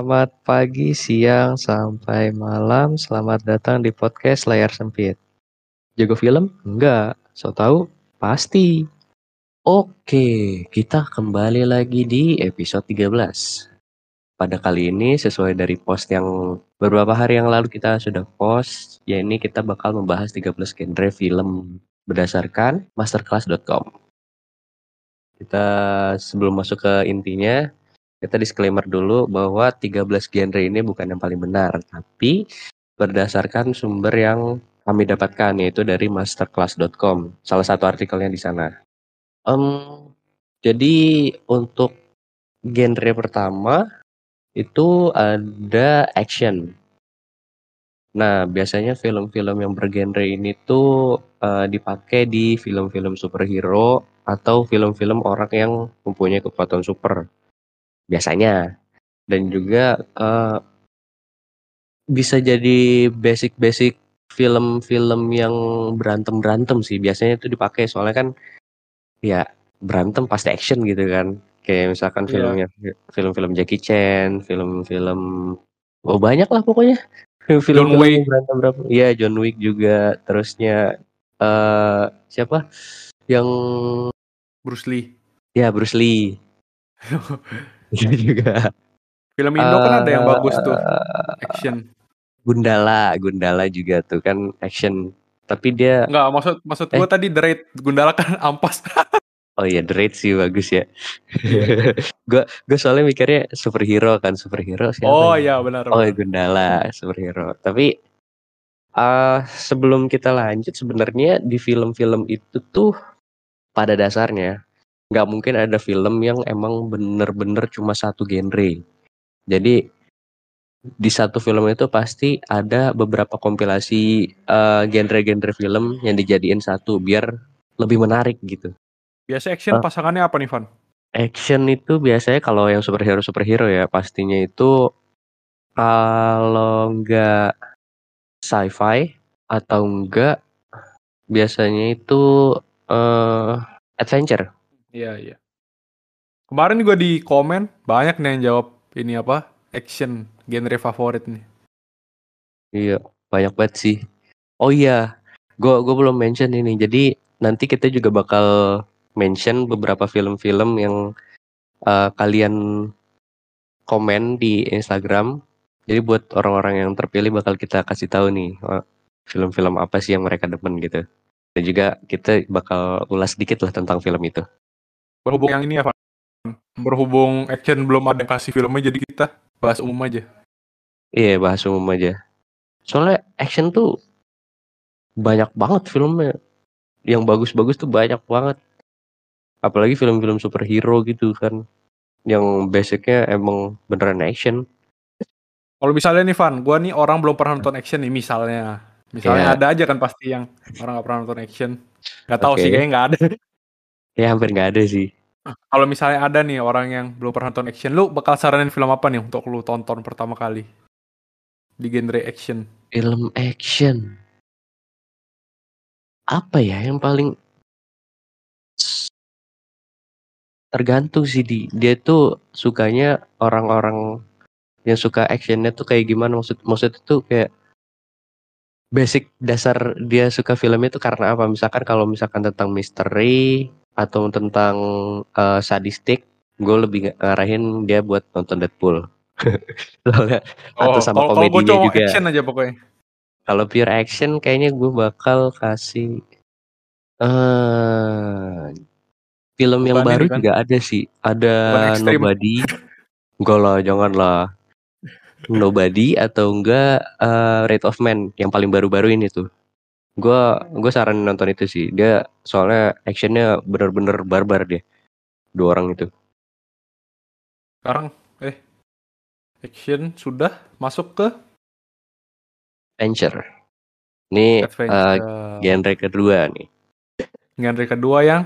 Selamat pagi, siang, sampai malam. Selamat datang di podcast Layar Sempit. Jago film? Enggak. So tahu? Pasti. Oke, kita kembali lagi di episode 13. Pada kali ini sesuai dari post yang beberapa hari yang lalu kita sudah post, ya ini kita bakal membahas 13 genre film berdasarkan masterclass.com. Kita sebelum masuk ke intinya, kita disclaimer dulu bahwa 13 genre ini bukan yang paling benar, tapi berdasarkan sumber yang kami dapatkan yaitu dari masterclass.com, salah satu artikelnya di sana. Um, jadi untuk genre pertama itu ada action. Nah, biasanya film-film yang bergenre ini tuh uh, dipakai di film-film superhero atau film-film orang yang mempunyai kekuatan super biasanya. Dan juga uh, bisa jadi basic-basic film-film yang berantem-berantem sih. Biasanya itu dipakai soalnya kan ya berantem pasti action gitu kan. Kayak misalkan yeah. filmnya film-film Jackie Chan film-film oh banyak lah pokoknya. Film-film berantem berantem iya John Wick juga. Terusnya uh, siapa? Yang Bruce Lee. Ya Bruce Lee Iya juga. Film Indo uh, kan ada yang bagus tuh, eh, action. Gundala, Gundala juga tuh kan action. Tapi dia Enggak, maksud maksud eh? gua tadi The Raid. Gundala kan ampas. oh iya, The Raid sih bagus ya. Yeah. gua gua soalnya mikirnya superhero kan, superhero siapa? Oh iya, benar. Oh, benar. Gundala, superhero. Tapi uh, sebelum kita lanjut sebenarnya di film-film itu tuh pada dasarnya nggak mungkin ada film yang emang bener-bener cuma satu genre. Jadi di satu film itu pasti ada beberapa kompilasi genre genre-genre film yang dijadiin satu biar lebih menarik gitu. Biasa action uh, pasangannya apa nih, Van? Action itu biasanya kalau yang superhero superhero ya pastinya itu kalau nggak sci-fi atau enggak biasanya itu uh, adventure Iya iya. Kemarin juga di komen banyak nih yang jawab ini apa action genre favorit nih. Iya banyak banget sih. Oh iya, gue gue belum mention ini. Jadi nanti kita juga bakal mention beberapa film-film yang uh, kalian komen di Instagram. Jadi buat orang-orang yang terpilih bakal kita kasih tahu nih oh, film-film apa sih yang mereka demen gitu. Dan juga kita bakal ulas sedikit lah tentang film itu berhubung yang ini ya berhubung action belum ada kasih filmnya jadi kita bahas umum aja. Iya bahas umum aja. Soalnya action tuh banyak banget filmnya. Yang bagus-bagus tuh banyak banget. Apalagi film-film superhero gitu kan. Yang basicnya emang beneran action. Kalau misalnya nih Van, gue nih orang belum pernah nonton action nih misalnya. Misalnya yeah. ada aja kan pasti yang orang gak pernah nonton action. Gak tahu okay. sih kayaknya nggak ada Ya hampir nggak ada sih. Kalau misalnya ada nih orang yang belum pernah nonton action, lu bakal saranin film apa nih untuk lu tonton pertama kali di genre action? Film action. Apa ya yang paling tergantung sih di dia tuh sukanya orang-orang yang suka actionnya tuh kayak gimana maksud maksud itu kayak basic dasar dia suka filmnya itu karena apa misalkan kalau misalkan tentang misteri atau tentang uh, sadistik, gue lebih ngarahin dia buat nonton Deadpool. Soalnya oh, atau sama kalau, komedinya kalau juga. action aja pokoknya. Kalau pure action kayaknya gue bakal kasih uh, film Bukan yang baru kan? juga ada sih. Ada Nobody. enggak lah, jangan lah. Nobody atau enggak uh, Rate of Man yang paling baru-baru ini tuh. Gue gue saran nonton itu sih. Dia soalnya actionnya bener-bener barbar dia. Dua orang itu. Sekarang eh action sudah masuk ke adventure. Ini Uh, genre kedua nih. Genre kedua yang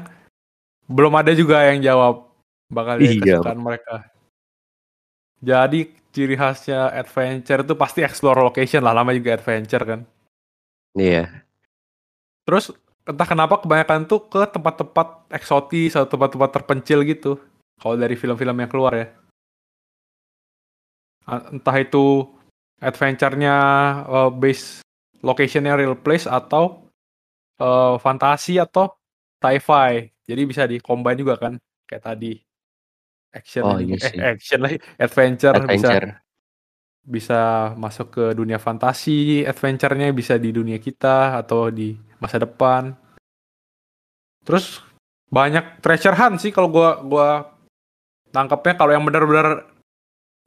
belum ada juga yang jawab bakal iya. kesukaan mereka. Jadi ciri khasnya adventure itu pasti explore location lah, lama juga adventure kan. Iya. Terus entah kenapa kebanyakan tuh ke tempat-tempat eksotis atau tempat-tempat terpencil gitu. Kalau dari film-film yang keluar ya. entah itu adventure-nya uh, base location-nya real place atau uh, fantasi atau sci-fi. Jadi bisa di combine juga kan kayak tadi. Action Oh iya eh action lagi adventure, Adventure. bisa bisa masuk ke dunia fantasi, adventure-nya bisa di dunia kita atau di masa depan. Terus banyak treasure hunt sih kalau gua gua tangkapnya kalau yang benar-benar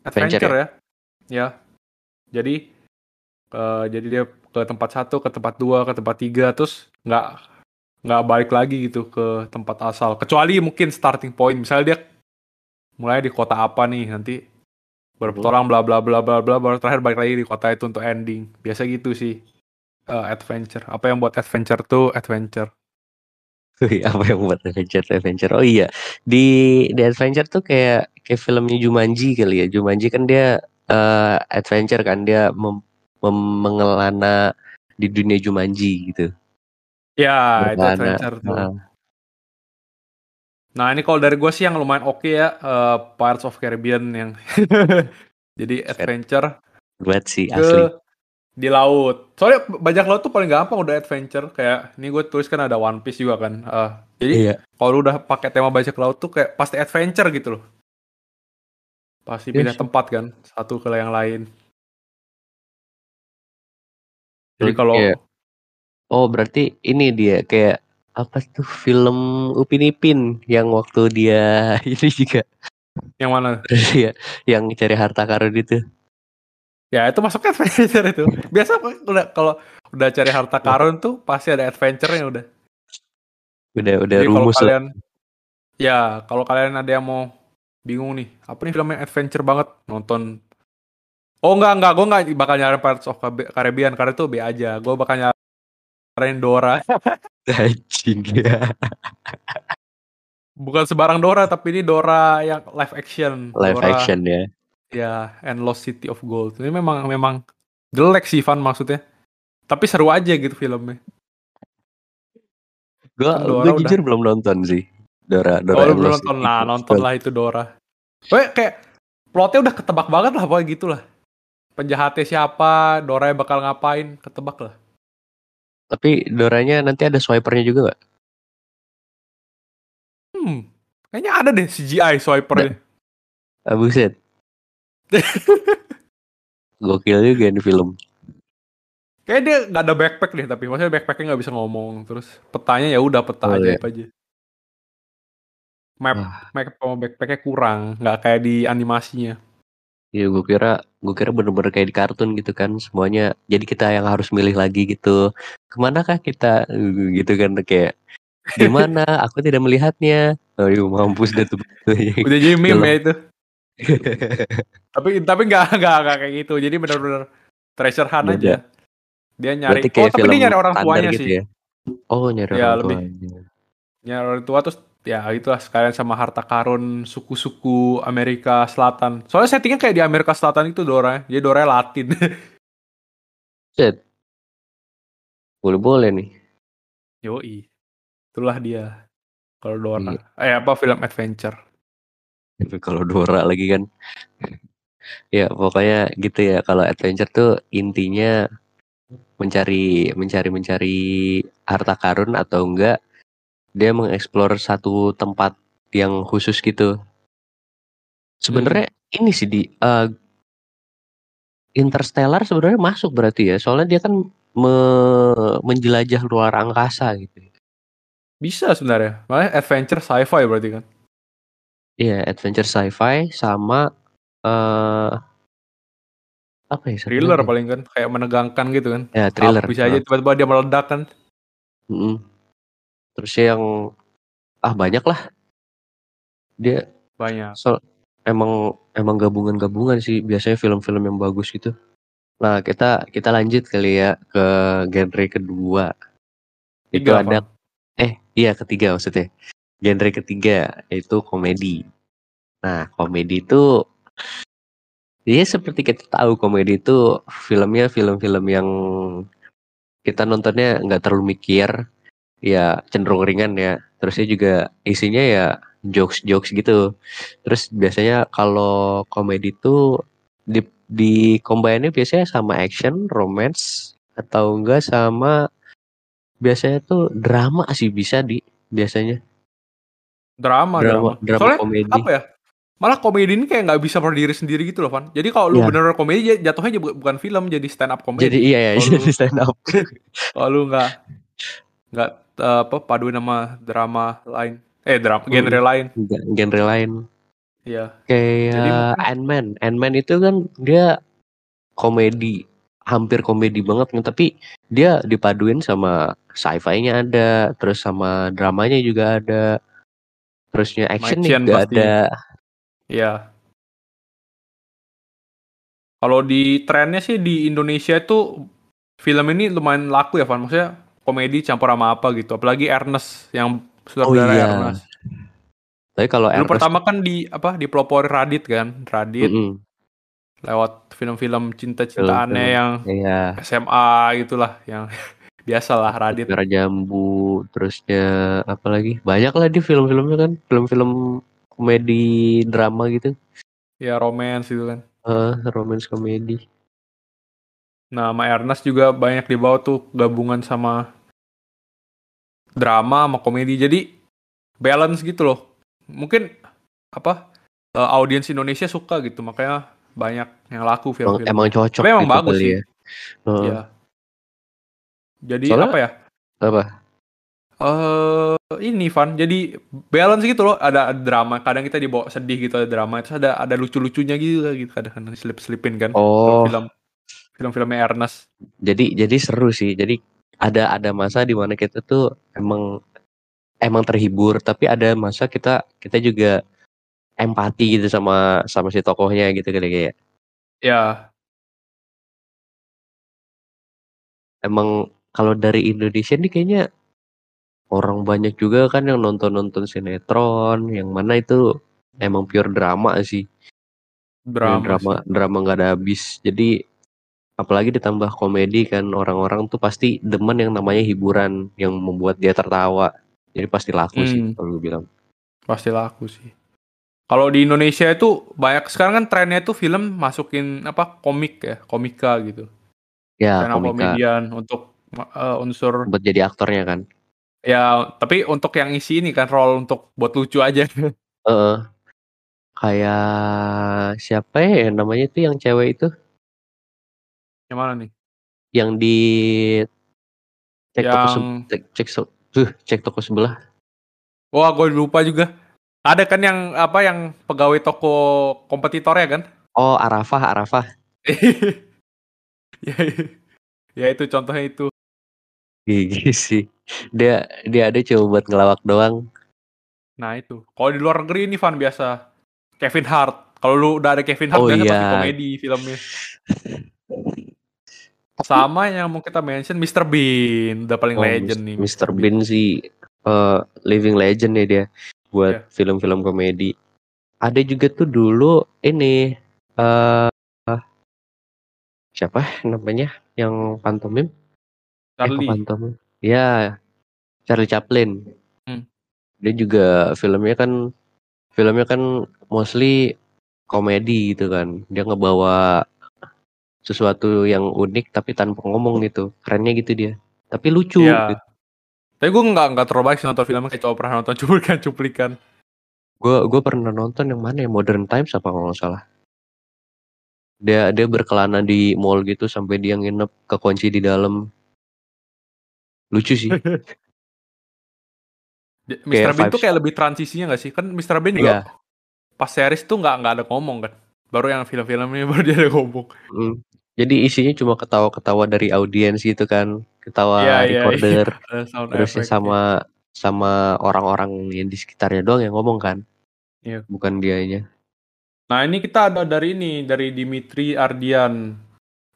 adventure, Adventure ya. Ya. Jadi uh, jadi dia ke tempat satu, ke tempat dua, ke tempat tiga, terus nggak nggak balik lagi gitu ke tempat asal. Kecuali mungkin starting point, misalnya dia mulai di kota apa nih nanti berpetualang bla bla bla bla bla baru terakhir balik lagi di kota itu untuk ending. Biasa gitu sih uh, adventure. Apa yang buat adventure tuh adventure. Wih, apa yang buat adventure adventure? Oh iya, di di adventure tuh kayak kayak filmnya Jumanji kali ya. Jumanji kan dia uh, adventure kan dia mem, mem mengelana di dunia Jumanji gitu. Ya, itu adventure tuh. Nah. Nah, ini kalau dari gue sih yang lumayan oke okay ya uh, Pirates of Caribbean yang jadi adventure. Buat sih ke, asli. Di laut. Soalnya bajak laut tuh paling gampang udah adventure kayak ini gue tulis kan ada One Piece juga kan. Uh, jadi iya. kalau udah pakai tema bajak laut tuh kayak pasti adventure gitu loh. Pasti pindah yes. tempat kan satu ke yang lain. Jadi kalau yeah. Oh, berarti ini dia kayak apa tuh film Upin Ipin yang waktu dia ini juga. Yang mana? ya, yang cari harta karun itu. Ya, itu masuknya adventure itu. Biasa udah kalau udah cari harta karun tuh pasti ada adventure-nya udah. Udah udah Jadi rumus kalau kalian Ya, kalau kalian ada yang mau bingung nih, apa nih film yang adventure banget nonton Oh enggak enggak, gue enggak bakal nyari Pirates of Caribbean karena itu B aja. Gue bakal nyariin Dora. Anjing ya. Bukan sebarang Dora, tapi ini Dora yang live action. Live Dora, action ya. Ya, and Lost City of Gold. Ini memang memang jelek sih Van maksudnya. Tapi seru aja gitu filmnya. Gue Kan gue jujur belum nonton sih. Dora Dora. Oh, belum nonton. Nah, nontonlah itu Dora. Pokoknya kayak plotnya udah ketebak banget lah pokoknya gitu lah. Penjahatnya siapa, Dora yang bakal ngapain, ketebak lah. Tapi Doranya nanti ada swipernya juga gak? Hmm, kayaknya ada deh CGI swipernya. Ah, buset. Gokil juga nih film. Kayaknya dia nggak ada backpack deh, tapi maksudnya backpacknya nggak bisa ngomong. Terus petanya ya udah peta Oh, aja iya. aja. Map, Wah. map sama backpacknya kurang, nggak kayak di animasinya. Iya gue kira gue kira bener-bener kayak di kartun gitu kan semuanya jadi kita yang harus milih lagi gitu ke mana kah kita gitu kan kayak di mana aku tidak melihatnya aduh mampus deh tuh Udah jadi meme ya itu. Tapi tapi nggak nggak nggak kayak gitu. Jadi benar-benar treasure hunt Beda. aja. Dia nyari. Oh tapi dia nyari orang tuanya gitu sih. ya oh nyari Ya, orang lebih. tuanya Nyari orang tua terus ya itulah sekalian sama harta karun suku-suku Amerika Selatan. Soalnya settingnya kayak di Amerika Selatan itu Dora. Jadi Dora Latin. Set. boleh boleh nih Yoi. Itulah dia. Kalau Dora. Iya. Eh apa film adventure. Tapi kalau Dora lagi kan ya pokoknya gitu ya kalau adventure tuh intinya mencari mencari mencari harta karun atau enggak dia mengeksplor satu tempat yang khusus gitu sebenarnya ini sih di eh, Interstellar sebenarnya masuk berarti ya soalnya dia kan me- menjelajah luar angkasa gitu Bisa sebenarnya. Makanya adventure sci-fi berarti kan. Iya, adventure sci-fi sama eh apa ya? Thriller paling kan. Kayak menegangkan gitu kan. Ya, thriller. Bisa aja tiba-tiba dia meledak kan. mm-mm. Terus yang ah banyak lah. Dia Banyak. so emang emang gabungan-gabungan sih biasanya film-film yang bagus gitu. Nah, kita kita lanjut kali ya ke genre kedua. Itu Tiga, ada eh iya ketiga maksudnya. Genre ketiga yaitu komedi. Nah, komedi itu ya seperti kita tahu komedi itu filmnya film-film yang kita nontonnya nggak terlalu mikir, ya cenderung ringan ya. Terusnya juga isinya ya jokes-jokes gitu. Terus biasanya kalau komedi itu di di combine biasanya sama action, romance atau enggak sama biasanya tuh drama sih bisa di biasanya. Drama, drama, drama. drama Soalnya komedi. apa ya? Malah komedi ini kayak nggak bisa berdiri sendiri gitu loh, Van. Jadi kalau lu yeah. bener komedi jatuhnya bukan film, jadi stand up komedi. Jadi iya ya, jadi stand up. kalau lu nggak nggak uh, apa paduin nama drama lain, eh drama hmm. genre lain. Genre lain. Iya. Kayak jadi, Ant-Man. Ant-Man itu kan dia komedi, hampir komedi banget kan, tapi dia dipaduin sama sci-fi-nya ada, terus sama dramanya juga ada. Terusnya action juga pasti. ada Iya. Kalau di trennya sih di Indonesia itu film ini lumayan laku ya, Van. Maksudnya komedi campur sama apa gitu. Apalagi Ernest yang sutradara oh, iya. Ernest. Tapi kalau Ernest... pertama kan di apa di pelopor Radit kan, Radit. Mm -hmm. Lewat film-film cinta-cintaannya yang iya. SMA gitulah, yang biasa lah Radit. Merah Jambu, terusnya apa lagi? Banyak lah di film-filmnya kan, film-film komedi drama gitu. Ya romance gitu kan. Uh, romance komedi. Nah, sama Ernest juga banyak dibawa tuh gabungan sama drama sama komedi. Jadi balance gitu loh. Mungkin apa uh, audiens Indonesia suka gitu, makanya banyak yang laku film-film. Emang, emang cocok. Tapi emang gitu bagus sih. Ya. Uh. ya. Jadi Soalnya, apa ya? Apa? Eh uh, ini Van, jadi balance gitu loh. Ada, drama, kadang kita dibawa sedih gitu ada drama, terus ada ada lucu-lucunya gitu gitu kadang slip slipin kan. Oh. Film film-filmnya Ernest. Jadi jadi seru sih. Jadi ada ada masa di mana kita tuh emang emang terhibur, tapi ada masa kita kita juga empati gitu sama sama si tokohnya gitu kali kayak. Ya. Emang kalau dari Indonesia nih kayaknya orang banyak juga kan yang nonton-nonton sinetron yang mana itu emang pure drama sih. Drama drama sih. drama nggak ada habis. Jadi apalagi ditambah komedi kan orang-orang tuh pasti demen yang namanya hiburan yang membuat dia tertawa. Jadi pasti laku hmm. sih kalau gue bilang. Pasti laku sih. Kalau di Indonesia itu banyak sekarang kan trennya itu film masukin apa komik ya, komika gitu. Ya, komika. komedian untuk uh, unsur buat jadi aktornya kan. Ya, tapi untuk yang isi ini kan role untuk buat lucu aja. uh, kayak siapa ya namanya itu yang cewek itu? Yang mana nih? Yang di cek yang... toko cek cek, uh, cek toko sebelah. Wah, gue lupa juga. Ada kan yang apa yang pegawai toko kompetitor ya kan? Oh, Arafah, Arafah. ya, ya itu contohnya itu. Gigi sih. Dia dia ada coba buat ngelawak doang. Nah itu. Kalau di luar negeri ini Van biasa Kevin Hart. Kalau lu udah ada Kevin Hart oh, biasa iya. pasti komedi filmnya. Sama yang mau kita mention Mr. Bean, udah paling oh, legend nih. Mr. Bean sih uh, living legend ya dia buat yeah. film-film komedi. Ada juga tuh dulu ini uh, siapa namanya yang pantomim? Charlie. Eh, ya, Charlie Chaplin. Hmm. Dia juga filmnya kan filmnya kan mostly komedi gitu kan. Dia ngebawa sesuatu yang unik tapi tanpa ngomong gitu. Kerennya gitu dia. Tapi lucu. Ya. Gitu. Tapi gue nggak nggak terlalu baik sih nonton filmnya kayak coba pernah nonton cuplikan cuplikan. Gue gue pernah nonton yang mana ya Modern Times apa kalau nggak salah. Dia dia berkelana di mall gitu sampai dia nginep kekunci di dalam Lucu sih. Mr. Bean tuh kayak lebih transisinya gak sih? Kan Mr. Bean juga yeah. pas series tuh nggak nggak ada ngomong kan. Baru yang film-filmnya baru dia ada ngomong. Mm. Jadi isinya cuma ketawa-ketawa dari audiens gitu kan, ketawa yeah, iya, recorder, yeah, yeah. terus effect, sama yeah. sama orang-orang yang di sekitarnya doang yang ngomong kan, yeah. bukan dianya. Nah ini kita ada dari ini dari Dimitri Ardian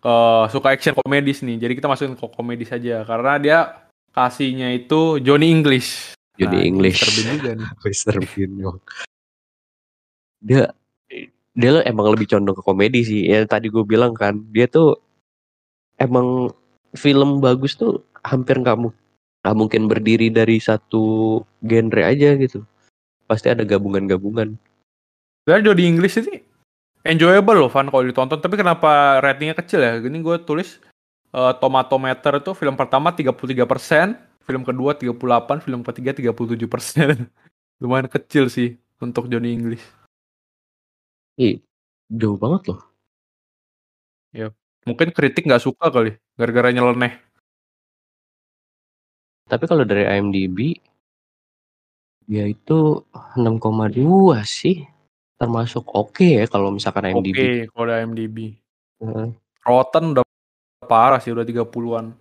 uh, suka action komedis nih. Jadi kita masukin ke komedi saja karena dia kasihnya itu Johnny English. Johnny nah, English. Mr. Bean juga nih. Mr. Bean. dia dia emang lebih condong ke komedi sih. Ya tadi gue bilang kan, dia tuh emang film bagus tuh hampir nggak nggak mungkin berdiri dari satu genre aja gitu. Pasti ada gabungan-gabungan. Sebenarnya Johnny English ini enjoyable loh Van kalau ditonton tapi kenapa ratingnya kecil ya Gini gue tulis uh, tomatometer itu film pertama 33%, film kedua 38, film ketiga 37%. Lumayan kecil sih untuk Johnny English. Ih, jauh banget loh. Ya, mungkin kritik nggak suka kali, gara-gara nyeleneh. Tapi kalau dari IMDb, ya itu 6,2 sih. Termasuk oke okay ya kalau misalkan IMDb. Oke, okay, kalau IMDb. Uh. Rotten udah parah sih, udah 30-an.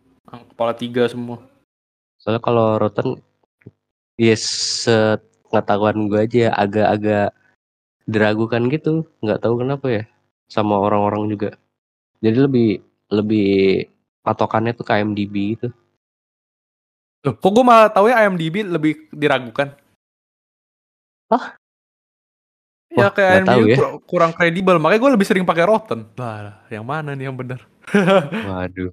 Kepala tiga semua. Soalnya kalau Rotten, yes, pengetahuan gue aja ya, agak-agak diragukan gitu nggak tahu kenapa ya sama orang-orang juga jadi lebih lebih patokannya tuh ke IMDb itu Loh, kok gue malah tahu ya IMDb lebih diragukan Hah? Ya Wah, kayak IMDb ya. kurang kredibel, makanya gue lebih sering pakai Rotten. Lah, yang mana nih yang benar? Waduh.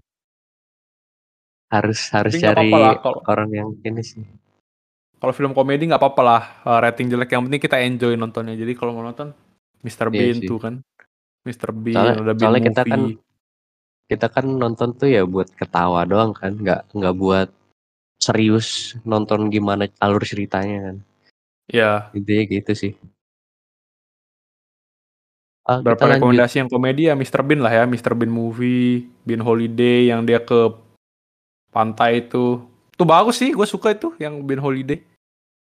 Harus harus Tapi cari apa -apa lah, orang yang ini sih kalau film komedi nggak apa-apa lah uh, rating jelek yang penting kita enjoy nontonnya jadi kalau mau nonton Mr. Iya Bean tuh kan Mr. Bean soalnya, ada Bean soalnya movie. kita kan kita kan nonton tuh ya buat ketawa doang kan nggak nggak buat serius nonton gimana alur ceritanya kan ya intinya gitu sih ah, berapa rekomendasi lanjut. yang komedi ya Mr. Bean lah ya Mr. Bean movie Bean Holiday yang dia ke pantai itu Tuh bagus sih, gue suka itu yang Ben Holiday.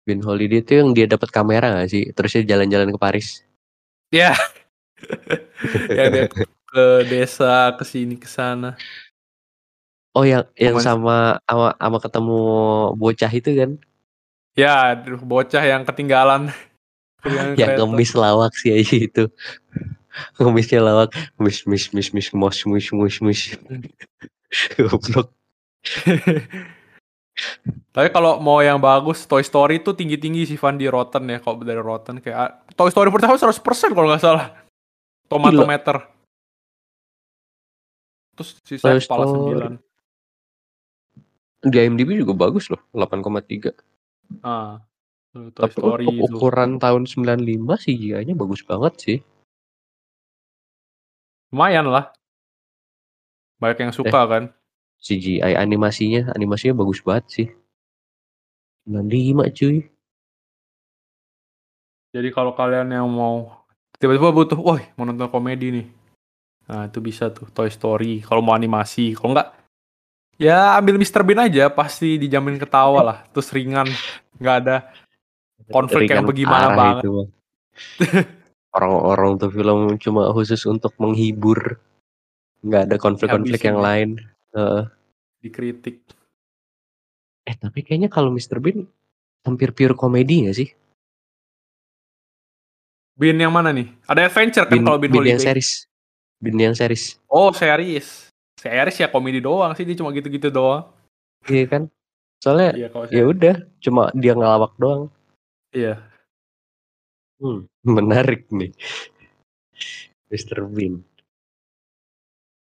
Ben Holiday itu yang dia dapat kamera gak sih? Terusnya jalan-jalan ke Paris. Ya. Yeah. ya dia ke desa, ke sini, ke sana. Oh yang yang sama sama, sama ketemu bocah itu kan? Ya, bocah yang ketinggalan. yang ya ngemis lawak sih aja itu. Ngemisnya lawak, mis mis mis mis mos mus mus mus. Goblok. Tapi kalau mau yang bagus, Toy Story itu tinggi-tinggi sih Van di Rotten ya. Kalau dari Rotten kayak ah, Toy Story pertama 100% kalau nggak salah. Tomatometer. Terus sisa kepala sembilan. Di IMDb juga bagus loh, 8,3. Ah. Toy Tapi Story untuk ukuran itu. tahun 95 sih nya bagus banget sih. Lumayan lah. Banyak yang suka eh. kan. CGI animasinya animasinya bagus banget sih. 95 cuy. Jadi kalau kalian yang mau tiba-tiba butuh wah mau nonton komedi nih. Nah itu bisa tuh Toy Story kalau mau animasi. Kalau enggak ya ambil Mr. Bean aja pasti dijamin ketawa lah. Terus ringan nggak ada konflik ringan yang bagaimana banget. orang-orang tuh film cuma khusus untuk menghibur. Nggak ada konflik-konflik yang ya. lain Uh, Dikritik. Eh, tapi kayaknya kalau Mr. Bean hampir pure komedi gak sih? Bean yang mana nih? Ada adventure kan kalau Bean, Bean Holiday? yang series. Bean yang series. Oh, series. Series ya komedi doang sih, dia cuma gitu-gitu doang. Iya kan? Soalnya iya, ya udah, cuma dia ngelawak doang. Iya. Hmm, menarik nih. Mr. Bean.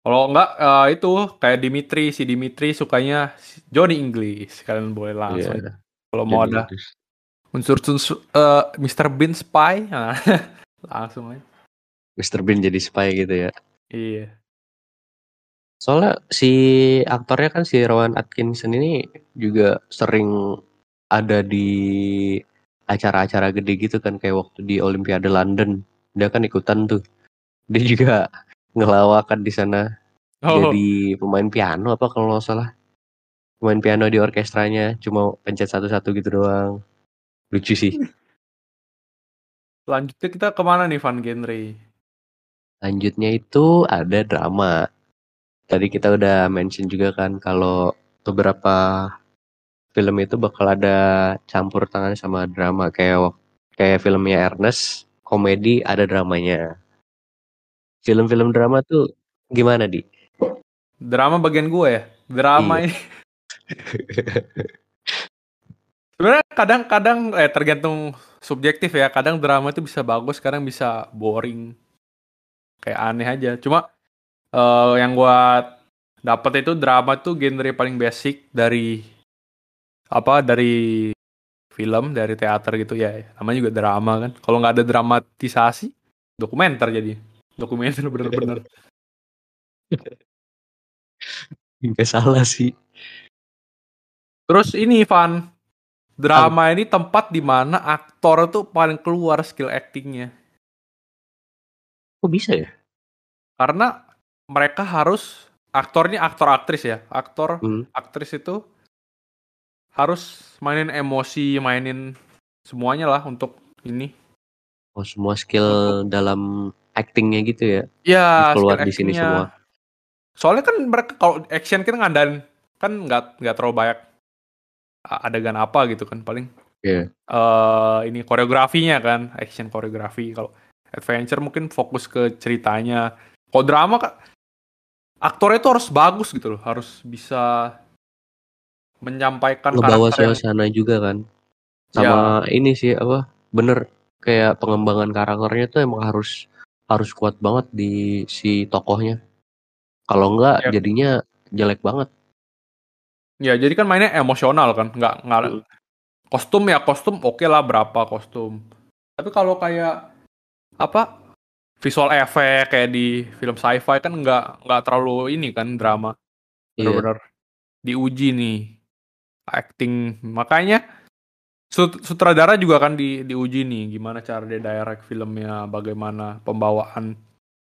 Kalau enggak uh, itu kayak Dimitri, si Dimitri sukanya Johnny English. Kalian boleh langsung. Yeah. Kalau mau ada unsur-unsur uh, eh, Mr. Bean spy, nah, langsung aja. Mr. Bean jadi spy gitu ya. Iya. Soalnya si aktornya kan si Rowan Atkinson ini juga sering ada di acara-acara gede gitu kan kayak waktu di Olimpiade London. Dia kan ikutan tuh. Dia juga ngelawakan di sana. Oh. jadi pemain piano apa kalau nggak salah? Pemain piano di orkestranya cuma pencet satu-satu gitu doang. Lucu sih. Lanjutnya kita ke mana nih Van Genre lanjutnya itu ada drama. Tadi kita udah mention juga kan kalau beberapa film itu bakal ada campur tangan sama drama. Kayak kayak filmnya Ernest komedi ada dramanya Film-film drama tuh gimana, Di? Drama bagian gue ya? Drama iya. ini. Sebenarnya kadang-kadang eh tergantung subjektif ya. Kadang drama itu bisa bagus, kadang bisa boring. Kayak aneh aja. Cuma uh, yang gue dapat itu drama tuh genre paling basic dari apa dari film dari teater gitu ya namanya juga drama kan kalau nggak ada dramatisasi dokumenter jadi dokumenter bener-bener Gak salah sih. Terus ini Ivan, drama ini tempat di mana aktor tuh paling keluar skill actingnya. Kok bisa ya? Karena mereka harus aktornya aktor aktris ya, aktor Hmm. aktris itu harus mainin emosi, mainin semuanya lah untuk ini. Oh semua skill dalam actingnya gitu ya? Ya, Keluar di sini semua. Soalnya kan mereka kalau action kan ngandan kan nggak nggak terlalu banyak adegan apa gitu kan paling Iya. eh ini koreografinya kan action koreografi kalau adventure mungkin fokus ke ceritanya kalau drama kak aktornya itu harus bagus gitu loh harus bisa menyampaikan Ngebawa karakter yang suasana juga kan. Sama ini sih apa? Bener kayak pengembangan karakternya tuh emang harus harus kuat banget di si tokohnya. Kalau enggak Ya. jadinya jelek banget. ya jadi kan mainnya emosional kan nggak nggak Hmm. kostum ya kostum oke lah berapa kostum tapi kalau kayak apa visual effect kayak di film sci-fi kan nggak nggak terlalu ini kan drama Iya. benar-benar diuji nih acting makanya sut- sutradara juga kan di diuji nih gimana cara dia direct filmnya bagaimana pembawaan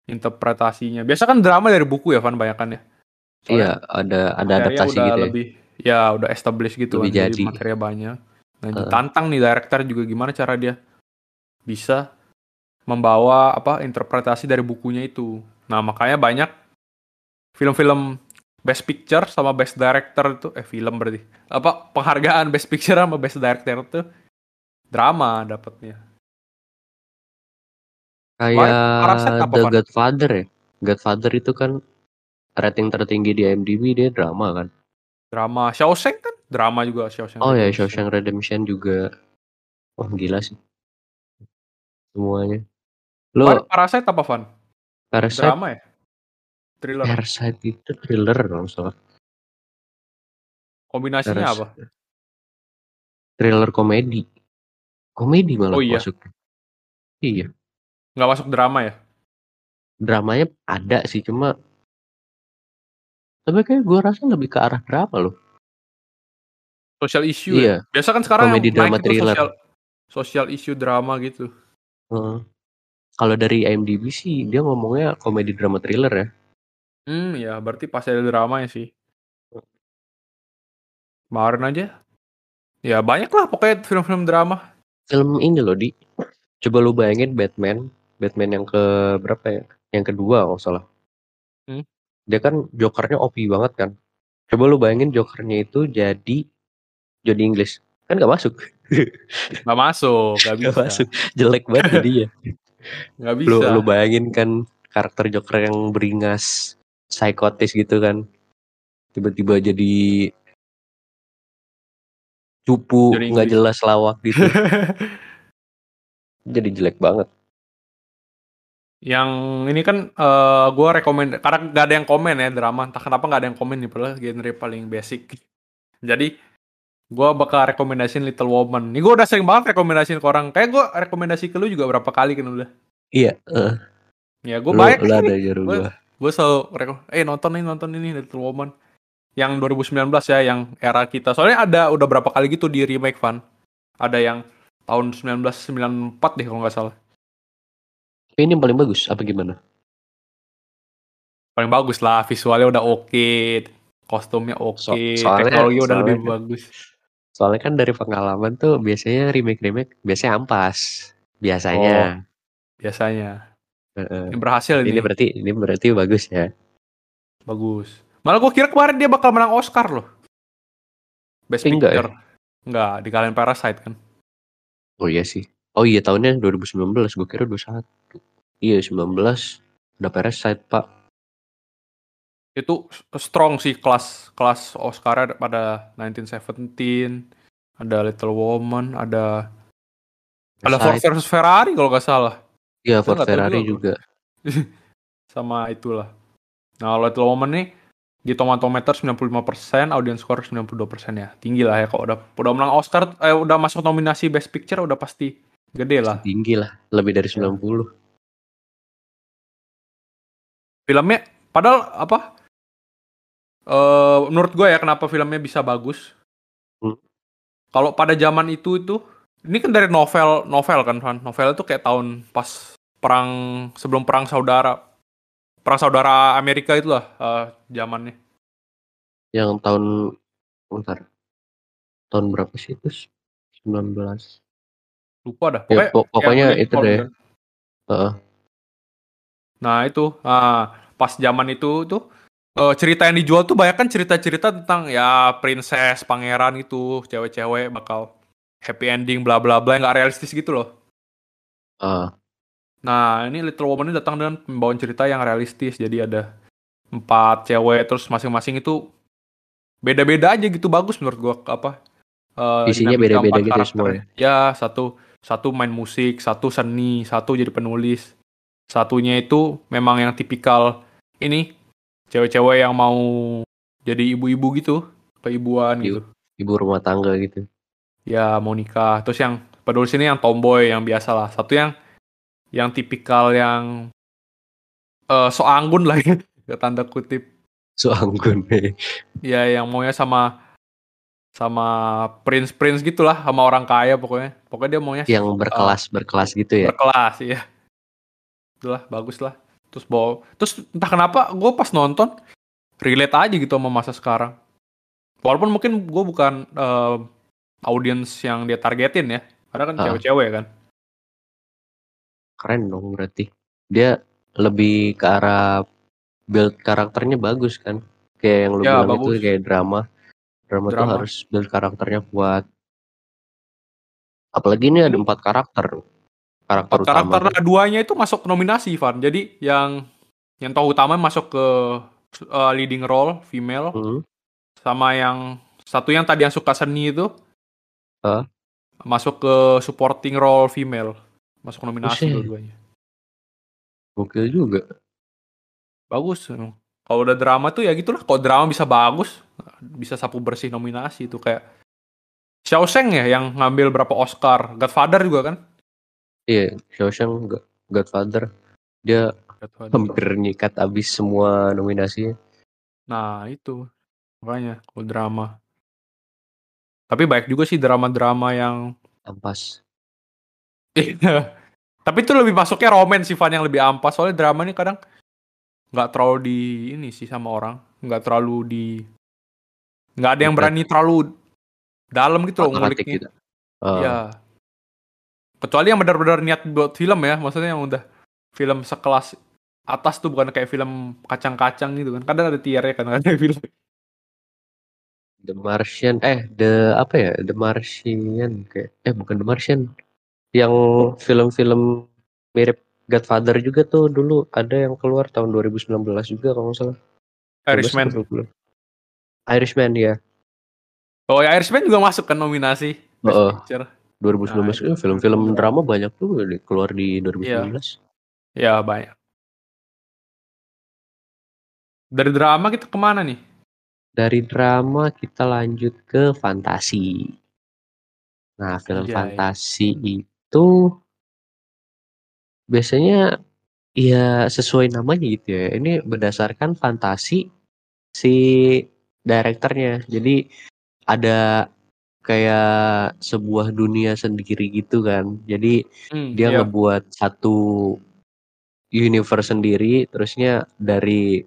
interpretasinya biasa kan drama dari buku ya Van banyakan ya Iya, ada ada adaptasi udah gitu ya. lebih ya udah established gitu Lebih kan jadi jadi. materinya banyak nah Heeh. ditantang nih director juga gimana cara dia bisa membawa apa interpretasi dari bukunya itu nah makanya banyak film-film best picture sama best director itu eh film berarti apa penghargaan best picture sama best director itu drama dapatnya Parasite Kayak apa, The? Godfather ya. Godfather itu kan rating tertinggi di IMDb dia drama kan. drama Shawshank kan drama juga Shawshank Oh ya, Redemption. Shawshank Redemption juga. Wah gila sih. Semuanya. Lo Parasite apa Van? Parasite, drama ya thriller Parasite itu thriller dong salah. kombinasinya Paras- apa Thriller komedi. Komedi malah Oh iya. masuk. Iya. nggak masuk drama ya Dramanya ada sih cuma tapi kayak gue rasa lebih ke arah drama loh. social issue Iya. ya biasa kan sekarang Komedi yang drama thriller. social social issue drama gitu Heeh. Kalau dari IMDb sih dia ngomongnya komedi drama thriller ya. Hmm ya berarti pasti ada dramanya sih kemarin aja ya banyak lah pokoknya film-film drama Film ini loh di. Coba lu bayangin Batman, Batman yang ke berapa ya? Yang kedua kalau nggak salah. Hmm. Dia kan Jokernya OP banget kan. Coba lu bayangin Jokernya itu jadi jadi Inggris. Kan gak masuk. nggak masuk nggak bisa Gak masuk. Jelek banget jadinya. lu bisa lu bayangin kan karakter Joker yang beringas psikotis gitu kan. Tiba-tiba jadi cupu nggak jelas lawak gitu. Jadi jelek banget. Yang ini kan eh gue rekomend karena nggak ada yang komen ya drama. Entah kenapa nggak ada yang komen nih padahal genre paling basic. Jadi gue bakal rekomendasiin Little Woman. Ini gue udah sering banget rekomendasiin ke orang. Kayak gue rekomendasi ke lu juga berapa kali kan udah. Iya eh, ya gue banyak lu ada gua gue selalu rekom eh nonton nih nonton ini Little Woman. Yang 2019 ya yang era kita. Soalnya ada udah berapa kali gitu di remake Van? Ada yang tahun 1994 deh kalau nggak salah. Tapi ini yang paling bagus apa gimana? Paling bagus lah visualnya udah oke kostumnya oke So- soalnya- teknologi udah lebih kan- bagus. soalnya kan dari pengalaman tuh biasanya remake remake biasanya ampas biasanya. Biasanya Ini berhasil ini ini. berarti ini berarti bagus ya. Bagus. Malah gue kira kemarin dia bakal menang Oscar loh. Best enggak ya? Picture. Enggak dikalahin Parasite kan. Oh iya sih. Oh iya tahunnya 2019 gue kira 21 iya 19 udah Parasite pak. Itu strong sih kelas kelas Oscar pada 1917 ada Little Woman ada ada Ford Parasite. versus Ferrari kalau nggak salah Iya, Ford Ferrari juga, juga. sama itulah nah Little Woman nih di Tomatometer 95%, audience score 92% ya. Tinggi lah ya kalau udah udah menang Oscar eh udah masuk nominasi Best Picture udah pasti gede lah. Tinggi lah, lebih dari Iya. 90. Filmnya padahal apa? Uh, menurut gue ya kenapa filmnya bisa bagus. Hmm. Kalau pada zaman itu itu ini kan dari novel novel kan Van. Novel itu kayak tahun pas perang sebelum perang saudara. Perang saudara Amerika itulah uh, zamannya. Yang tahun bentar. Tahun berapa sih itu? 19 lupa dah ya, pokoknya, ya, pokoknya itu deh kan. uh. nah itu nah, pas zaman itu tuh uh, cerita yang dijual tuh banyak kan cerita-cerita tentang ya princess pangeran itu cewek-cewek bakal happy ending bla bla bla nggak realistis gitu loh uh. nah ini Little Woman ini datang dengan pembawaan cerita yang realistis jadi ada empat cewek terus masing-masing itu beda-beda aja gitu bagus menurut gua apa uh, isinya beda-beda gitu semua ya? ya satu satu main musik, satu seni, satu jadi penulis. Satunya itu memang yang tipikal ini cewek-cewek yang mau jadi ibu-ibu gitu, keibuan gitu. Ibu rumah tangga gitu. Ya mau nikah. Terus yang penulis ini yang tomboy yang biasa lah. Satu yang yang tipikal yang uh, so anggun lah ya, tanda kutip. So anggun. ya yang maunya sama sama prince prince gitulah sama orang kaya pokoknya pokoknya dia maunya yang berkelas uh, berkelas gitu ya berkelas ya itulah bagus lah terus bawa terus entah kenapa gue pas nonton relate aja gitu sama masa sekarang walaupun mungkin gue bukan uh, audiens yang dia targetin ya karena kan uh. cewek-cewek kan keren dong berarti dia lebih ke arah build karakternya bagus kan kayak yang lu ya, bilang bagus. itu kayak drama Drama, Drama. tuh harus build karakternya kuat. Apalagi ini ada empat karakter. Karakter empat utama. Karakter duanya itu masuk nominasi, Van. Jadi yang yang tokoh utama masuk ke uh, leading role female. Hmm. Sama yang satu yang tadi yang suka seni itu. Uh. Masuk ke supporting role female. Masuk nominasi dua-duanya. Oke juga. Bagus. Kalau udah drama tuh ya gitulah. Kalau drama bisa bagus, bisa sapu bersih nominasi itu kayak Xiao Sheng ya yang ngambil berapa Oscar, Godfather juga kan? Iya, Xiao Sheng Godfather. Dia Godfather. hampir nyikat abis semua nominasinya. Nah, itu. Makanya kalau drama. Tapi baik juga sih drama-drama yang ampas. Iya. Tapi itu lebih masuknya romen sih Van yang lebih ampas. Soalnya drama ini kadang nggak terlalu di ini sih sama orang. Nggak terlalu di nggak ada yang berani terlalu dalam gitu loh nguliknya. Gitu. Uh. Ya. Kecuali yang benar-benar niat buat film ya, maksudnya yang udah film sekelas atas tuh bukan kayak film kacang-kacang gitu kan. Kadang ada tiernya kan ada film. The Martian, eh the apa ya? The Martian kayak eh bukan The Martian. Yang film-film mirip Godfather juga tuh dulu ada yang keluar tahun 2019 juga kalau nggak salah. Irishman. Irishman ya. Oh ya Irishman juga masuk kan nominasi Best uh, Picture. 2019 nah, film-film drama banyak tuh keluar di 2019. Iya, ya, banyak. Dari drama kita ke mana nih? Dari drama kita lanjut ke fantasi. Nah, film Anjay. fantasi itu biasanya ya sesuai namanya gitu ya. Ini berdasarkan fantasi si direkturnya. Jadi ada kayak sebuah dunia sendiri gitu kan. Jadi hmm, dia iya. ngebuat satu universe sendiri terusnya dari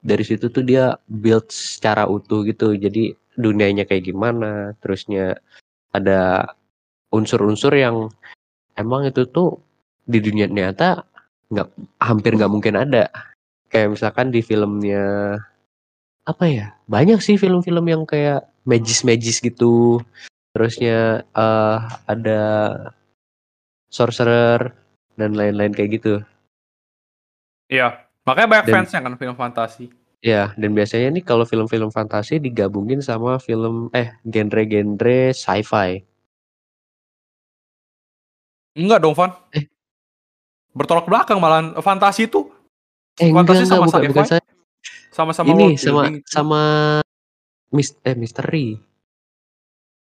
dari situ tuh dia build secara utuh gitu. Jadi dunianya kayak gimana, terusnya ada unsur-unsur yang emang itu tuh di dunia nyata nggak hampir nggak mungkin ada. Kayak misalkan di filmnya apa ya, banyak sih film-film yang kayak magis-magis gitu. Terusnya uh, ada sorcerer dan lain-lain kayak gitu. Iya, makanya banyak dan, fansnya kan film fantasi. Iya, dan biasanya nih kalau film-film fantasi digabungin sama film eh genre-genre sci-fi. Enggak dong, Van. Eh. Bertolak belakang malah fantasi itu. Eh, fantasi enggak, sama enggak, bukan, bukan sama-sama ini sama building. sama mis eh misteri